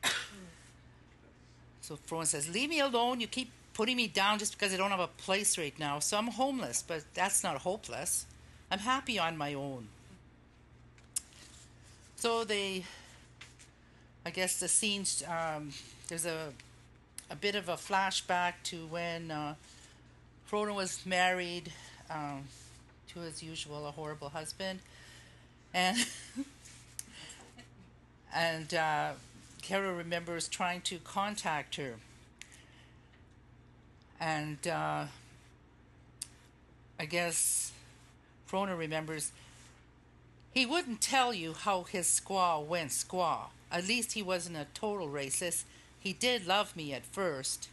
So Frona says, Leave me alone. You keep putting me down just because I don't have a place right now. So I'm homeless, but that's not hopeless. I'm happy on my own. So they, I guess the scenes, um, there's a, a bit of a flashback to when uh, Frona was married um, to his usual, a horrible husband. And and uh, Kara remembers trying to contact her. And uh, I guess Frona remembers he wouldn't tell you how his squaw went squaw. At least he wasn't a total racist. He did love me at first.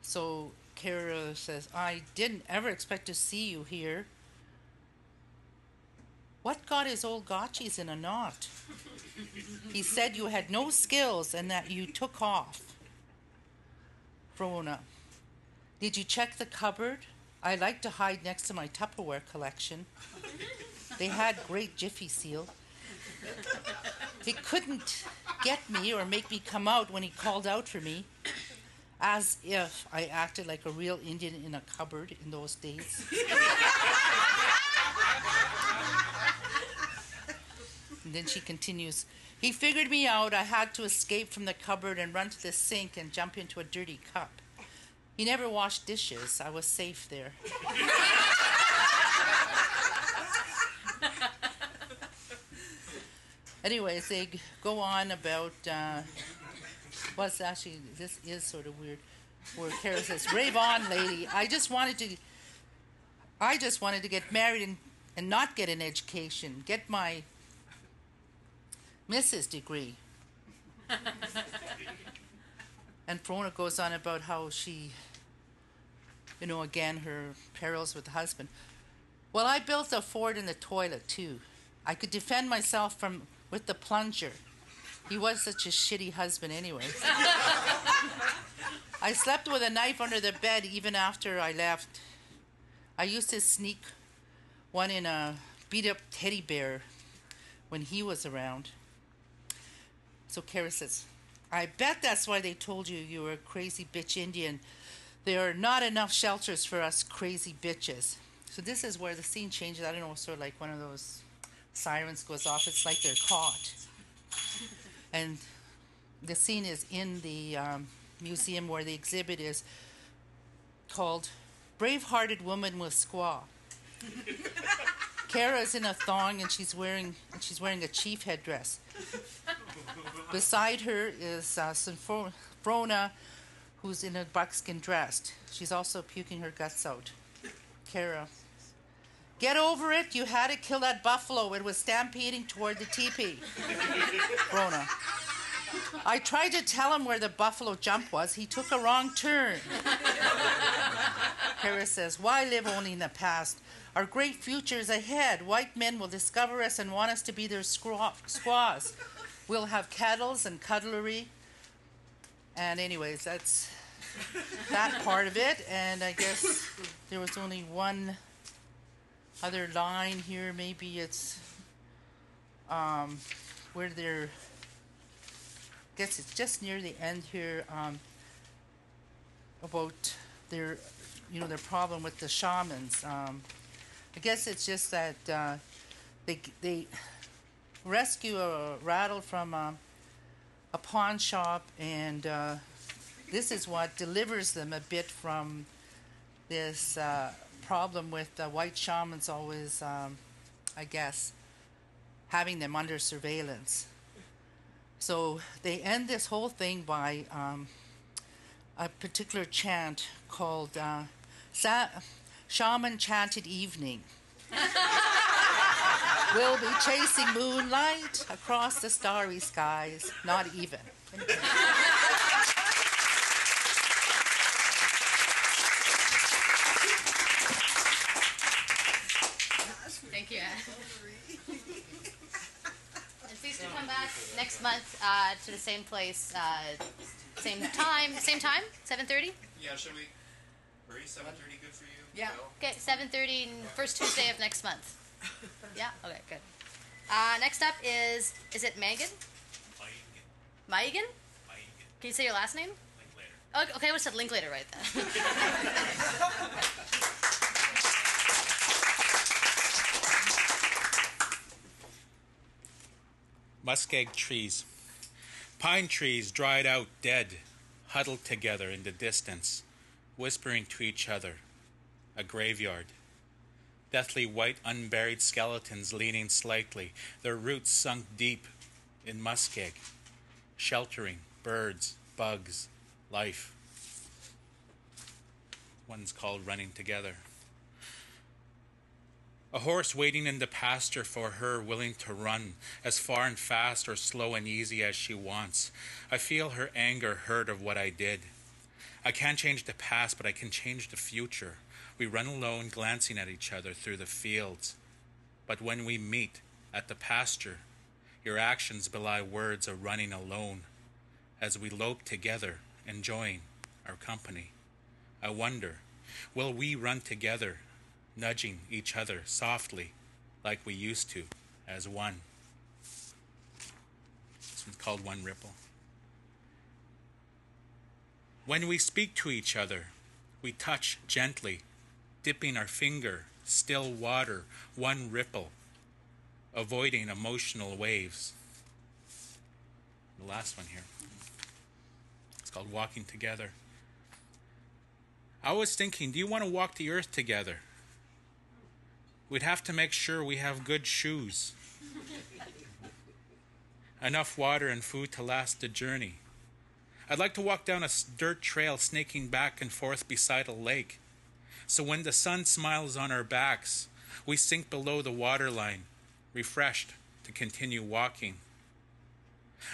So Kara says, I didn't ever expect to see you here. What got his old gotchis in a knot? he said you had no skills and that you took off. Frona, did you check the cupboard? I like to hide next to my Tupperware collection. They had great Jiffy Seal. He couldn't get me or make me come out when he called out for me, as if I acted like a real Indian in a cupboard in those days. and then she continues, He figured me out. I had to escape from the cupboard and run to the sink and jump into a dirty cup. He never washed dishes. I was safe there. Anyways, they go on about uh, what's actually this is sort of weird. Where Kara says, "Rave on, lady. I just wanted to, I just wanted to get married and and not get an education. Get my Mrs. degree." And Frona goes on about how she, you know, again, her perils with the husband. Well, I built a fort in the toilet, too. I could defend myself from with the plunger. He was such a shitty husband, anyway. I slept with a knife under the bed even after I left. I used to sneak one in a beat up teddy bear when he was around. So Kara says, I bet that's why they told you you were a crazy bitch Indian. There are not enough shelters for us crazy bitches. So this is where the scene changes. I don't know, sort of like one of those sirens goes off. It's like they're caught. And the scene is in the um, museum where the exhibit is called Brave-Hearted Woman with Squaw. Kara's in a thong and she's wearing and she's wearing a chief headdress. Beside her is uh, who's in a buckskin dress. She's also puking her guts out. Kara, get over it. You had to kill that buffalo. It was stampeding toward the teepee. Frona, I tried to tell him where the buffalo jump was. He took a wrong turn. Paris says, Why live only in the past? Our great future is ahead. White men will discover us and want us to be their squaw- squaws. We'll have kettles and cutlery. And, anyways, that's that part of it. And I guess there was only one other line here. Maybe it's um, where they're. I guess it's just near the end here um, about their, you know, their problem with the shamans. Um, I guess it's just that uh, they they rescue a rattle from a, a pawn shop, and uh, this is what delivers them a bit from this uh, problem with the white shamans always, um, I guess, having them under surveillance. So they end this whole thing by um, a particular chant called uh, Sa- Shaman Chanted Evening. we'll be chasing moonlight across the starry skies, not even. Thank you. And please do come back next month uh, to the same place, uh, same time, same time, seven thirty. Yeah, should we? Marie, seven thirty, good for you? Yeah. Okay, seven thirty, first Tuesday of next month. Yeah. Okay. Good. Uh, next up is is it Megan? Maigan. Can you say your last name? Oh, okay, I would have said Linklater right then. muskeg trees. Pine trees dried out, dead, huddled together in the distance, whispering to each other. A graveyard. Deathly white unburied skeletons leaning slightly, their roots sunk deep in muskeg, sheltering birds, bugs, life. One's called running together. A horse waiting in the pasture for her, willing to run as far and fast or slow and easy as she wants. I feel her anger hurt of what I did. I can't change the past, but I can change the future. We run alone, glancing at each other through the fields. But when we meet at the pasture, your actions belie words of running alone. As we lope together, enjoying our company, I wonder, will we run together nudging each other softly like we used to as one. This one's called One Ripple. When we speak to each other, we touch gently, dipping our finger, still water, one ripple, avoiding emotional waves. The last one here. It's called Walking Together. I was thinking, do you want to walk the earth together? We'd have to make sure we have good shoes, enough water and food to last the journey. I'd like to walk down a dirt trail snaking back and forth beside a lake. So when the sun smiles on our backs, we sink below the waterline, refreshed to continue walking.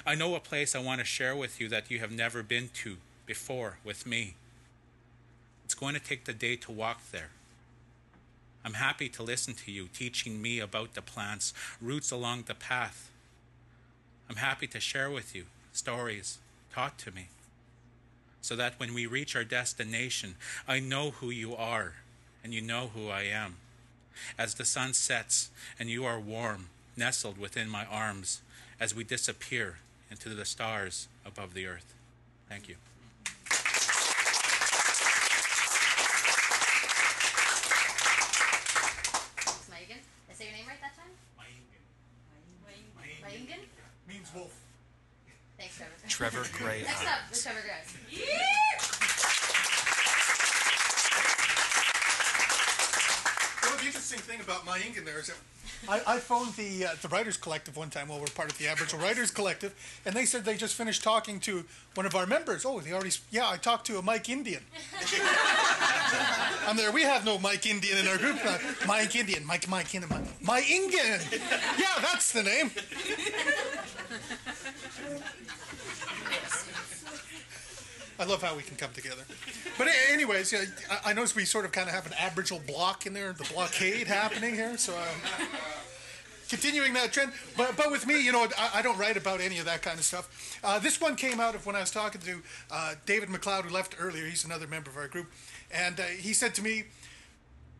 I know a place I want to share with you that you have never been to before with me. It's going to take the day to walk there. I'm happy to listen to you teaching me about the plants, roots along the path. I'm happy to share with you stories taught to me so that when we reach our destination, I know who you are and you know who I am. As the sun sets and you are warm, nestled within my arms, as we disappear into the stars above the earth. Thank you. Megan. I say your name right that time? Megan. Means wolf. Thanks, Trevor. Trevor Gray Next up, Trevor Gray. Well, the interesting thing about my ink in there is that I, I phoned the uh, the Writers Collective one time. Well, we're part of the Aboriginal Writers Collective, and they said they just finished talking to one of our members. Oh, they already. Yeah, I talked to a Mike Indian. I'm there. We have no Mike Indian in our group. Uh, Mike Indian. Mike Mike Indian. Mike, Mike Indian. Yeah, that's the name. I love how we can come together. But anyways, yeah, I, I notice we sort of kind of have an Aboriginal block in there, the blockade happening here. So um, continuing that trend. But but with me, you know, I, I don't write about any of that kind of stuff. Uh, this one came out of when I was talking to uh, David McLeod, who left earlier. He's another member of our group, and uh, he said to me,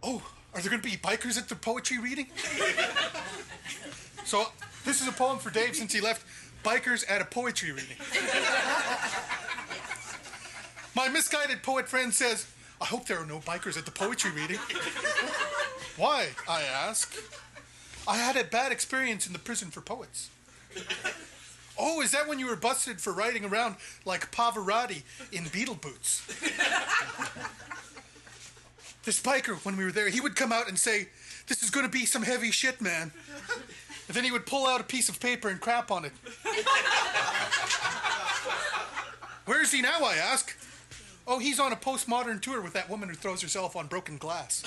"Oh, are there going to be bikers at the poetry reading?" so this is a poem for Dave since he left. Bikers at a poetry reading. My misguided poet friend says, I hope there are no bikers at the poetry reading. Why? I ask. I had a bad experience in the prison for poets. Oh, is that when you were busted for riding around like Pavarotti in beetle boots? this biker, when we were there, he would come out and say, This is going to be some heavy shit, man. And then he would pull out a piece of paper and crap on it. Where is he now, I ask? Oh, he's on a postmodern tour with that woman who throws herself on broken glass.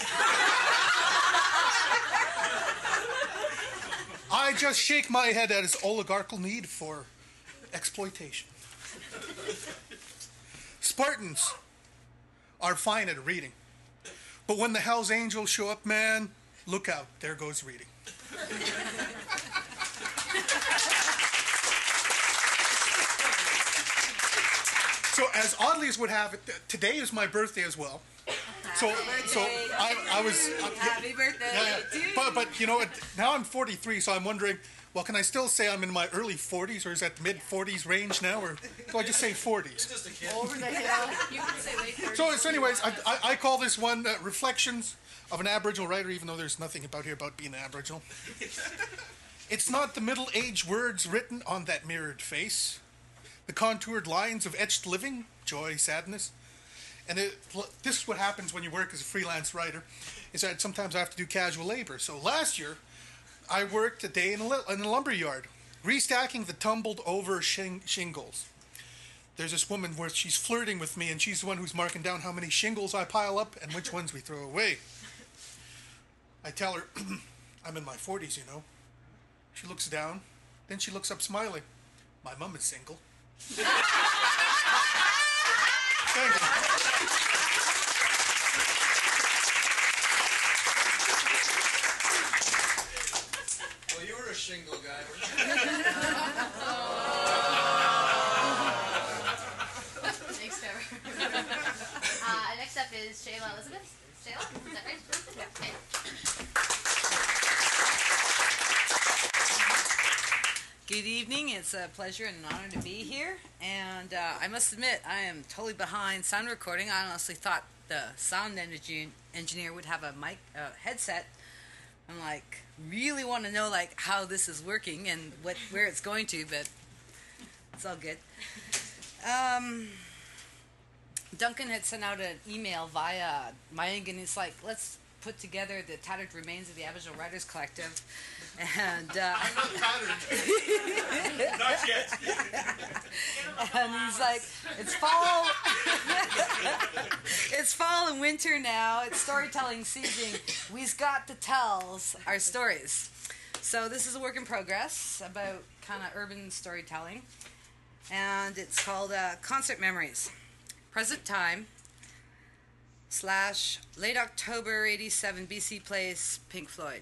I just shake my head at his oligarchical need for exploitation. Spartans are fine at reading. But when the Hells Angels show up, man, look out, there goes reading. So, as oddly as would have it, today is my birthday as well. So, so I, I was. uh, yeah, Happy birthday yeah, yeah. But, but you know, what, now I'm 43, so I'm wondering. Well, can I still say I'm in my early 40s, or is that mid 40s range now, or do I just say 40s? Just a kid. Over the hill. You can say late So, so anyways, I, I, I call this one uh, Reflections of an Aboriginal Writer, even though there's nothing about here about being Aboriginal. It's not the middle aged words written on that mirrored face, the contoured lines of etched living, joy, sadness. And it, this is what happens when you work as a freelance writer, is that sometimes I have to do casual labor. So last year, I worked a day in a, in a lumber yard, restacking the tumbled over shing- shingles. There's this woman where she's flirting with me, and she's the one who's marking down how many shingles I pile up and which ones we throw away. I tell her, I'm in my 40s, you know. She looks down, then she looks up smiling. My mum is single. Thank you. Well, you were a shingle guy. Thanks, Trevor. uh, next up is Shayla Elizabeth. Shayla, is that right? Yeah. Okay. Good evening. It's a pleasure and an honor to be here. And uh, I must admit, I am totally behind sound recording. I honestly thought the sound engi- engineer would have a mic uh, headset. I'm like, really want to know like how this is working and what where it's going to, but it's all good. Um, Duncan had sent out an email via Maying, and he's like, let's put together the tattered remains of the Aboriginal Writers Collective. And uh, Not patterned. not yet. and he's like, it's fall. it's fall and winter now. It's storytelling season. We've got to tell our stories. So this is a work in progress about kind of urban storytelling, and it's called uh, Concert Memories, present time slash late October '87 BC Place, Pink Floyd.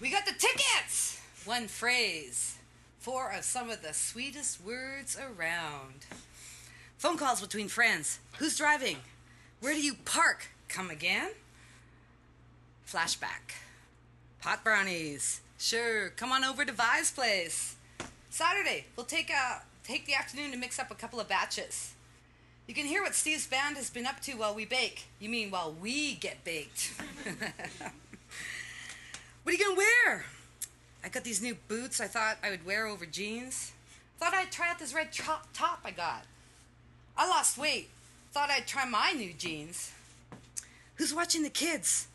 We got the tickets! One phrase. Four of uh, some of the sweetest words around. Phone calls between friends. Who's driving? Where do you park? Come again? Flashback. Pot brownies. Sure, come on over to Vi's place. Saturday, we'll take a take the afternoon to mix up a couple of batches. You can hear what Steve's band has been up to while we bake. You mean while we get baked? What are you gonna wear? I got these new boots I thought I would wear over jeans. Thought I'd try out this red top top I got. I lost weight. Thought I'd try my new jeans. Who's watching the kids?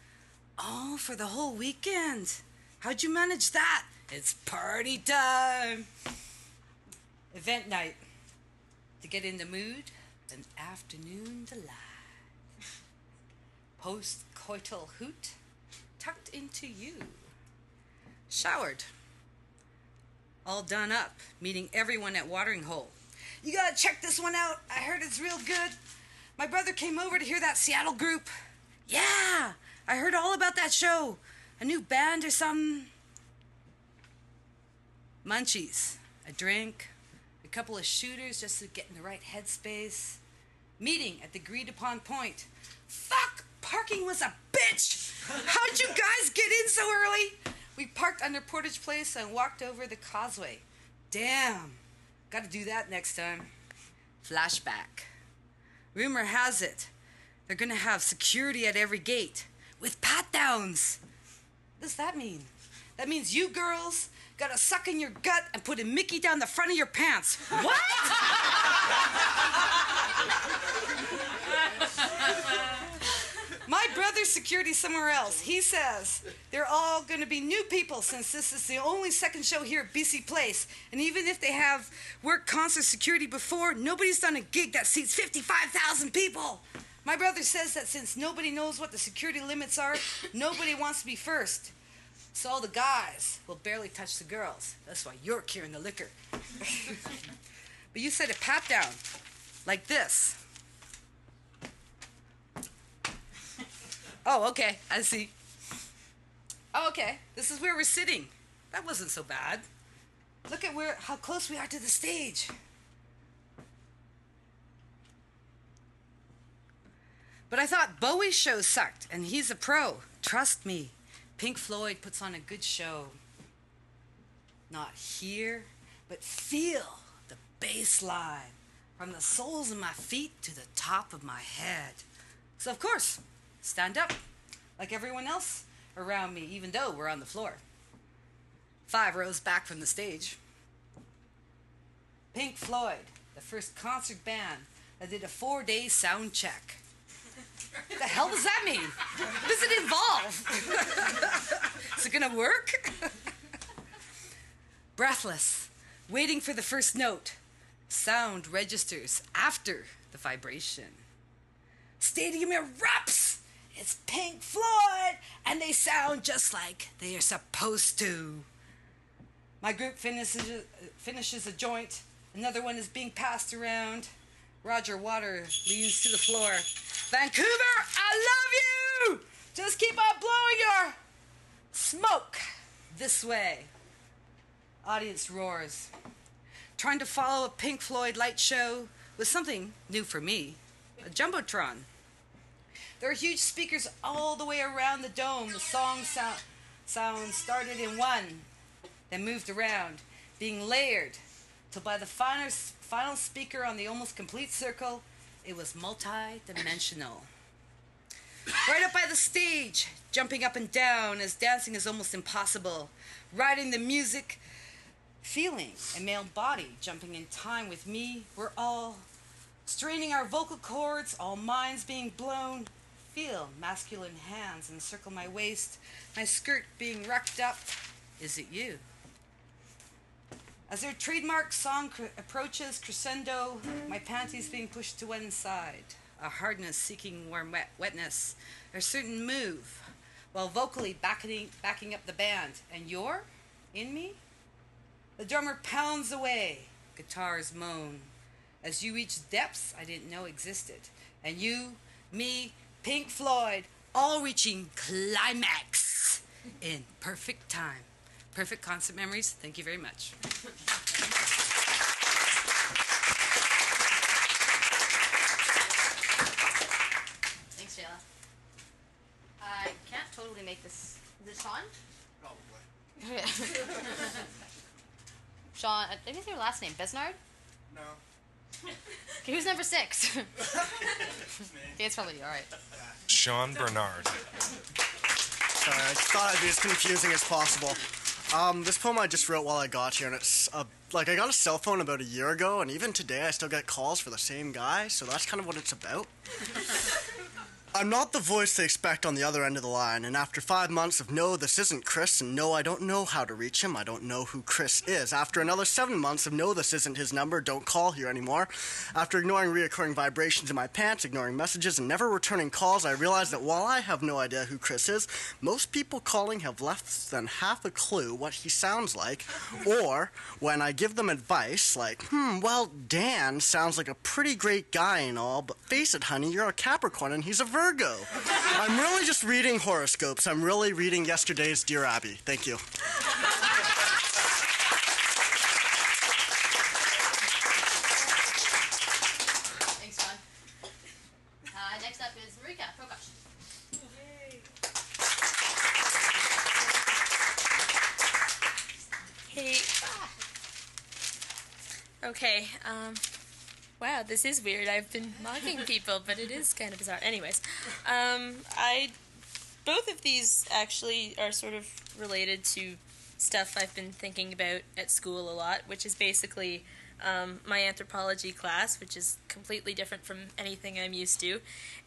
Oh, for the whole weekend. How'd you manage that? It's party time. Event night. To get in the mood, an afternoon delight. Post coital hoot tucked into you. Showered. All done up, meeting everyone at watering hole. You gotta check this one out. I heard it's real good. My brother came over to hear that Seattle group. Yeah, I heard all about that show. A new band or something. Munchies, a drink, a couple of shooters just to get in the right headspace. Meeting at the agreed upon point. Fuck! Parking was a bitch! How'd you guys get in so early? We parked under Portage Place and walked over the causeway. Damn. Gotta do that next time. Flashback. Rumor has it they're gonna have security at every gate with pat downs. What does that mean? That means you girls gotta suck in your gut and put a Mickey down the front of your pants. What? My brother's security somewhere else. He says they're all going to be new people since this is the only second show here at BC Place. And even if they have worked concert security before, nobody's done a gig that seats 55,000 people. My brother says that since nobody knows what the security limits are, nobody wants to be first. So all the guys will barely touch the girls. That's why you're carrying the liquor. but you said a pat down, like this. Oh, okay. I see. Oh, okay. This is where we're sitting. That wasn't so bad. Look at where how close we are to the stage. But I thought Bowie's show sucked, and he's a pro. Trust me. Pink Floyd puts on a good show. Not here, but feel the bass line from the soles of my feet to the top of my head. So, of course, stand up like everyone else around me, even though we're on the floor. Five rows back from the stage. Pink Floyd, the first concert band that did a four day sound check. What the hell does that mean? What does it involve? Is it gonna work? Breathless, waiting for the first note. Sound registers after the vibration. Stadium erupts! It's Pink Floyd! And they sound just like they are supposed to. My group finishes, finishes a joint. Another one is being passed around. Roger Water leans to the floor. Vancouver, I love you! Just keep on blowing your smoke this way. Audience roars. Trying to follow a Pink Floyd light show was something new for me a Jumbotron. There are huge speakers all the way around the dome. The song sound, sound started in one, then moved around, being layered, till by the final, final speaker on the almost complete circle, it was multi dimensional. Right up by the stage, jumping up and down as dancing is almost impossible, riding the music, feeling a male body jumping in time with me. We're all straining our vocal cords, all minds being blown. Feel masculine hands encircle my waist, my skirt being rucked up. Is it you? As their trademark song cr- approaches crescendo, my panties being pushed to one side, a hardness seeking warm wet- wetness, a certain move, while vocally backing, backing up the band. And you're in me? The drummer pounds away, guitars moan, as you reach depths I didn't know existed. And you, me, Pink Floyd, all reaching climax in perfect time. Perfect concert memories. Thank you very much. Thanks, Jayla. I can't totally make this. Is it Sean? Probably. Sean, uh, maybe it's your last name, Besnard? No. Okay, who's number six? okay, it's probably you. All right. Sean Bernard. Sorry, I thought I'd be as confusing as possible. Um, this poem I just wrote while I got here, and it's uh, like I got a cell phone about a year ago, and even today I still get calls for the same guy, so that's kind of what it's about. I'm not the voice they expect on the other end of the line, and after five months of no, this isn't Chris, and no, I don't know how to reach him, I don't know who Chris is. After another seven months of no, this isn't his number, don't call here anymore. After ignoring reoccurring vibrations in my pants, ignoring messages, and never returning calls, I realized that while I have no idea who Chris is, most people calling have less than half a clue what he sounds like, or when I give them advice, like, hmm, well, Dan sounds like a pretty great guy and all, but face it, honey, you're a Capricorn and he's a Virgo. I'm really just reading horoscopes. I'm really reading yesterday's Dear Abby. Thank you. Thanks, John. Uh, next up is Marika Prokosh. Hey. Okay. Um. Wow, this is weird. I've been mocking people, but it is kind of bizarre. Anyways, um, I both of these actually are sort of related to stuff I've been thinking about at school a lot, which is basically um, my anthropology class, which is completely different from anything I'm used to,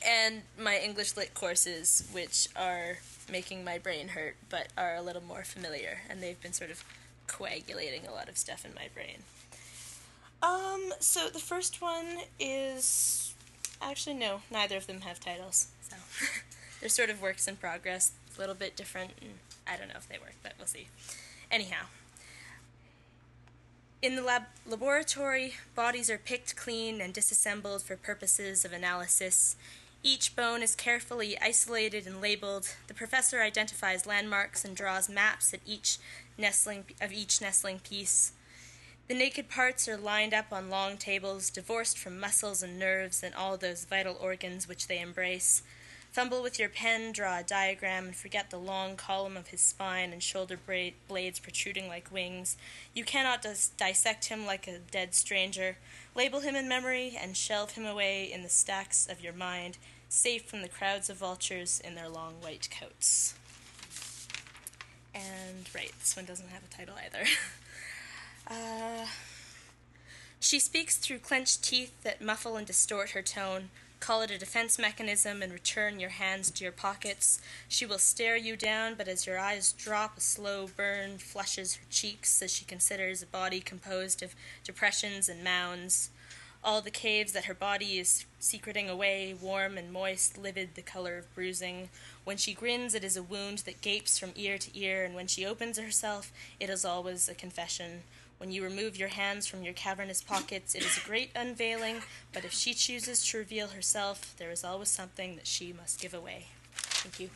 and my English lit courses, which are making my brain hurt, but are a little more familiar, and they've been sort of coagulating a lot of stuff in my brain. Um, so the first one is actually no, neither of them have titles. So they're sort of works in progress, a little bit different, I don't know if they work, but we'll see. Anyhow, in the lab- laboratory, bodies are picked clean and disassembled for purposes of analysis. Each bone is carefully isolated and labeled. The professor identifies landmarks and draws maps at each nestling of each nestling piece. The naked parts are lined up on long tables, divorced from muscles and nerves and all those vital organs which they embrace. Fumble with your pen, draw a diagram, and forget the long column of his spine and shoulder bra- blades protruding like wings. You cannot dis- dissect him like a dead stranger. Label him in memory and shelve him away in the stacks of your mind, safe from the crowds of vultures in their long white coats. And right, this one doesn't have a title either. uh, she speaks through clenched teeth that muffle and distort her tone. Call it a defense mechanism and return your hands to your pockets. She will stare you down, but as your eyes drop, a slow burn flushes her cheeks as she considers a body composed of depressions and mounds. All the caves that her body is secreting away, warm and moist, livid, the color of bruising. When she grins, it is a wound that gapes from ear to ear, and when she opens herself, it is always a confession. When you remove your hands from your cavernous pockets, it is a great unveiling, but if she chooses to reveal herself, there is always something that she must give away. Thank you.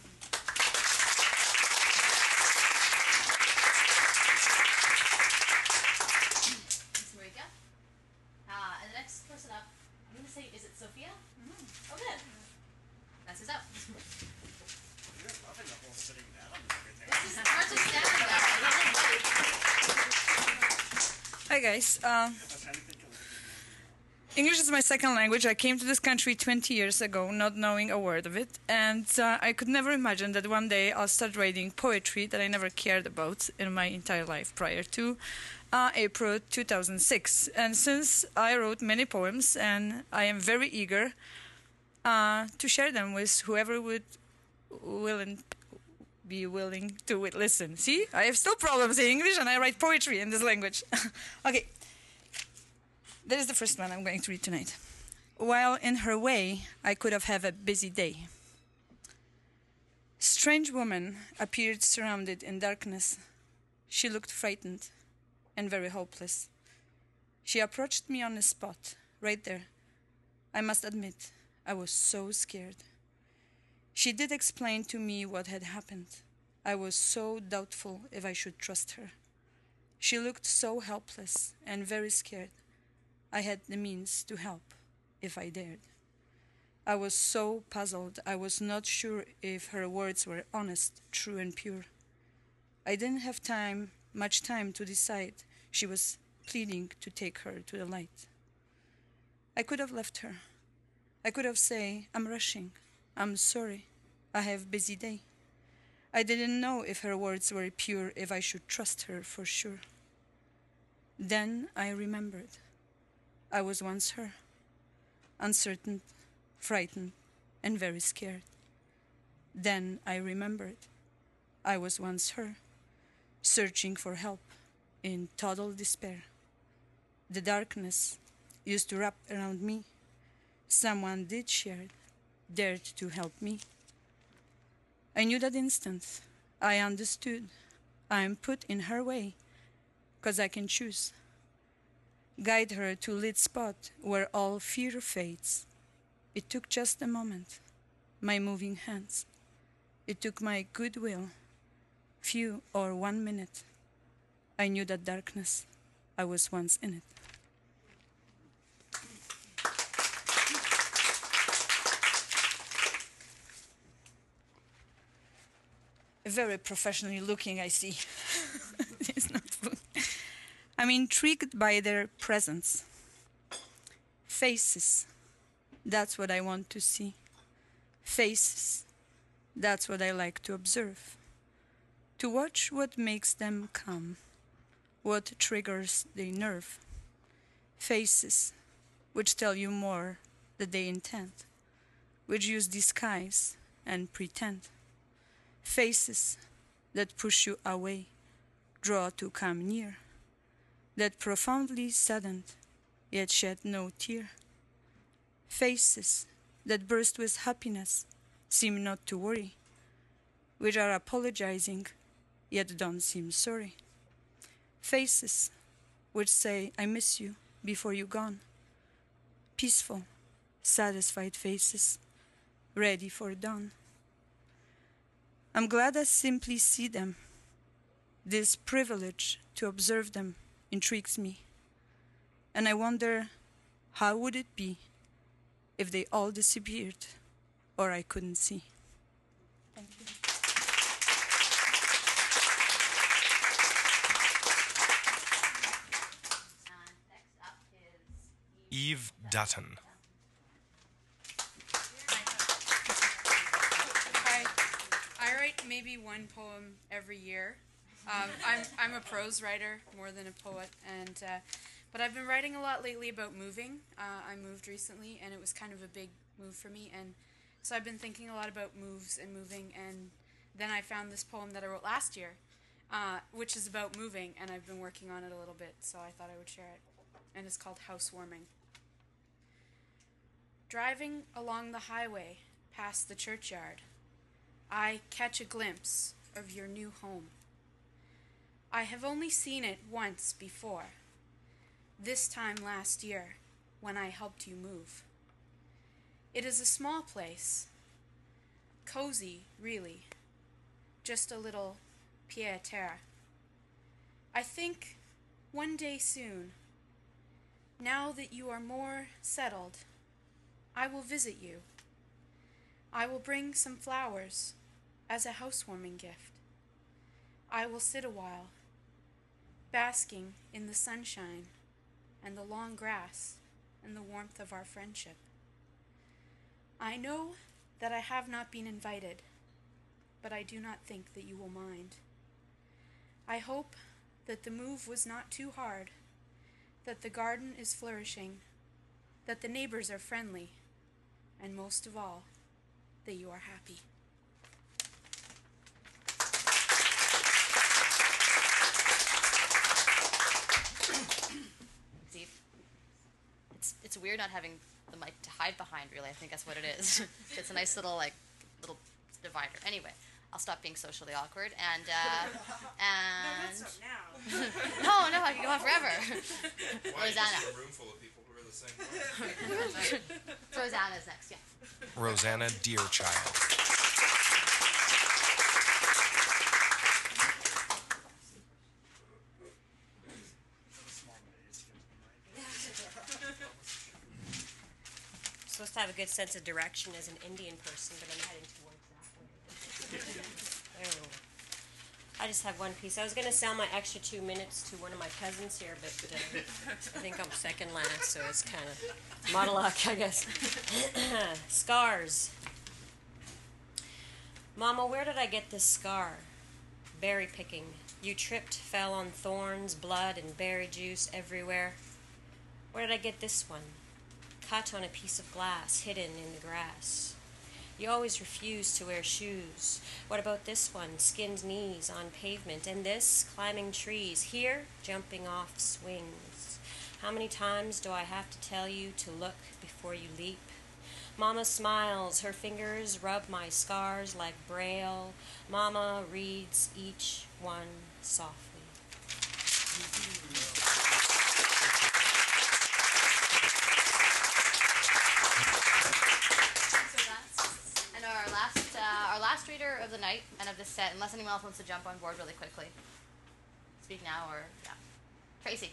Thanks, Marika. Uh, and the next person up, I'm going to say, is it Sophia? Oh, good. That's who's up. This is hard to stand Hi guys. Um, English is my second language. I came to this country 20 years ago, not knowing a word of it, and uh, I could never imagine that one day I'll start writing poetry that I never cared about in my entire life prior to uh, April 2006. And since I wrote many poems, and I am very eager uh, to share them with whoever would willing be willing to wi- listen. See, I have still problems in English, and I write poetry in this language. okay, that is the first one I'm going to read tonight. While in her way, I could have had a busy day. Strange woman appeared surrounded in darkness. She looked frightened and very hopeless. She approached me on the spot, right there. I must admit, I was so scared. She did explain to me what had happened. I was so doubtful if I should trust her. She looked so helpless and very scared. I had the means to help if I dared. I was so puzzled, I was not sure if her words were honest, true, and pure. I didn't have time, much time to decide. She was pleading to take her to the light. I could have left her. I could have said, I'm rushing. I'm sorry. I have busy day. I didn't know if her words were pure, if I should trust her for sure. Then I remembered. I was once her, uncertain, frightened, and very scared. Then I remembered. I was once her, searching for help in total despair. The darkness used to wrap around me. Someone did share it, dared to help me. I knew that instant. I understood. I am put in her way, 'cause I can choose. Guide her to lit spot where all fear fades. It took just a moment, my moving hands. It took my goodwill, few or one minute. I knew that darkness. I was once in it. Very professionally looking, I see. It's not food. I'm intrigued by their presence. Faces. That's what I want to see. Faces. That's what I like to observe. To watch what makes them come, what triggers their nerve. Faces, which tell you more than they intend, which use disguise and pretend. Faces that push you away, draw to come near, that profoundly saddened, yet shed no tear. Faces that burst with happiness, seem not to worry, which are apologizing, yet don't seem sorry. Faces which say, I miss you before you gone. Peaceful, satisfied faces, ready for dawn. I'm glad I simply see them. This privilege to observe them intrigues me. And I wonder how would it be if they all disappeared or I couldn't see. Thank you. Eve Dutton. I, I write maybe one poem every year. Um, I'm, I'm a prose writer more than a poet, and uh, but I've been writing a lot lately about moving. Uh, I moved recently, and it was kind of a big move for me, and so I've been thinking a lot about moves and moving, and then I found this poem that I wrote last year, uh, which is about moving, and I've been working on it a little bit, so I thought I would share it, and it's called Housewarming. Driving along the highway past the churchyard, I catch a glimpse of your new home. I have only seen it once before, this time last year when I helped you move. It is a small place, cozy, really, just a little pied terre. I think one day soon, now that you are more settled, I will visit you. I will bring some flowers as a housewarming gift. I will sit a while, basking in the sunshine and the long grass and the warmth of our friendship. I know that I have not been invited, but I do not think that you will mind. I hope that the move was not too hard, that the garden is flourishing, that the neighbors are friendly, and most of all, that you are happy. It's it's weird not having the mic to hide behind. Really, I think that's what it is. it's a nice little like little divider. Anyway, I'll stop being socially awkward and uh, and no, no, I can go on forever. Why Rosanna. room full of people who are the same Rosanna's next. Yeah. Rosanna Deerchild. supposed to have a good sense of direction as an Indian person, but I'm heading towards that way. There we go. I just have one piece. I was going to sell my extra two minutes to one of my cousins here, but uh, I think I'm second last, so it's kind of monologue, I guess. Scars. Mama, where did I get this scar? Berry picking. You tripped, fell on thorns, blood, and berry juice everywhere. Where did I get this one? Cut on a piece of glass hidden in the grass. You always refuse to wear shoes. What about this one? Skinned knees on pavement. And this? Climbing trees. Here? Jumping off swings. How many times do I have to tell you to look before you leap? Mama smiles, her fingers rub my scars like braille. Mama reads each one softly. And our last, uh, our last reader of the night and of this set, unless anyone else wants to jump on board really quickly. Speak now or yeah, Tracy.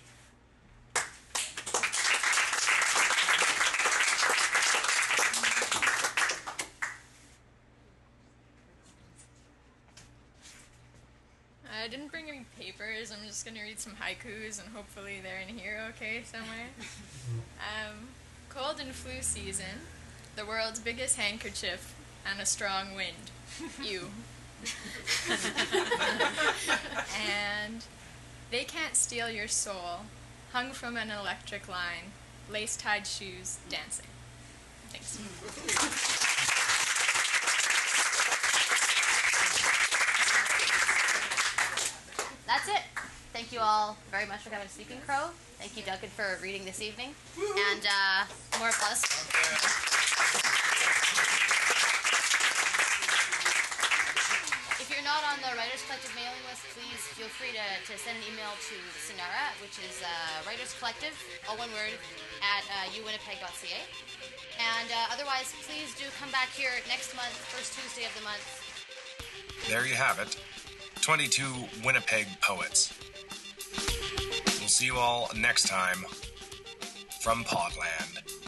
I didn't bring any papers. I'm just gonna read some haikus and hopefully they're in here okay somewhere. Um, cold and flu season, the world's biggest handkerchief, and a strong wind. You. and they can't steal your soul, hung from an electric line, lace tied shoes, dancing. Thanks. That's it. Thank you all very much for coming to Speaking Crow. Thank you, Duncan, for reading this evening. And uh, more applause. If you're not on the Writers Collective mailing list, please feel free to, to send an email to Sonara, which is uh, Writers Collective, all one word, at uh, uwinnipeg.ca. And uh, otherwise, please do come back here next month, first Tuesday of the month. There you have it 22 Winnipeg poets. We'll see you all next time from Podland.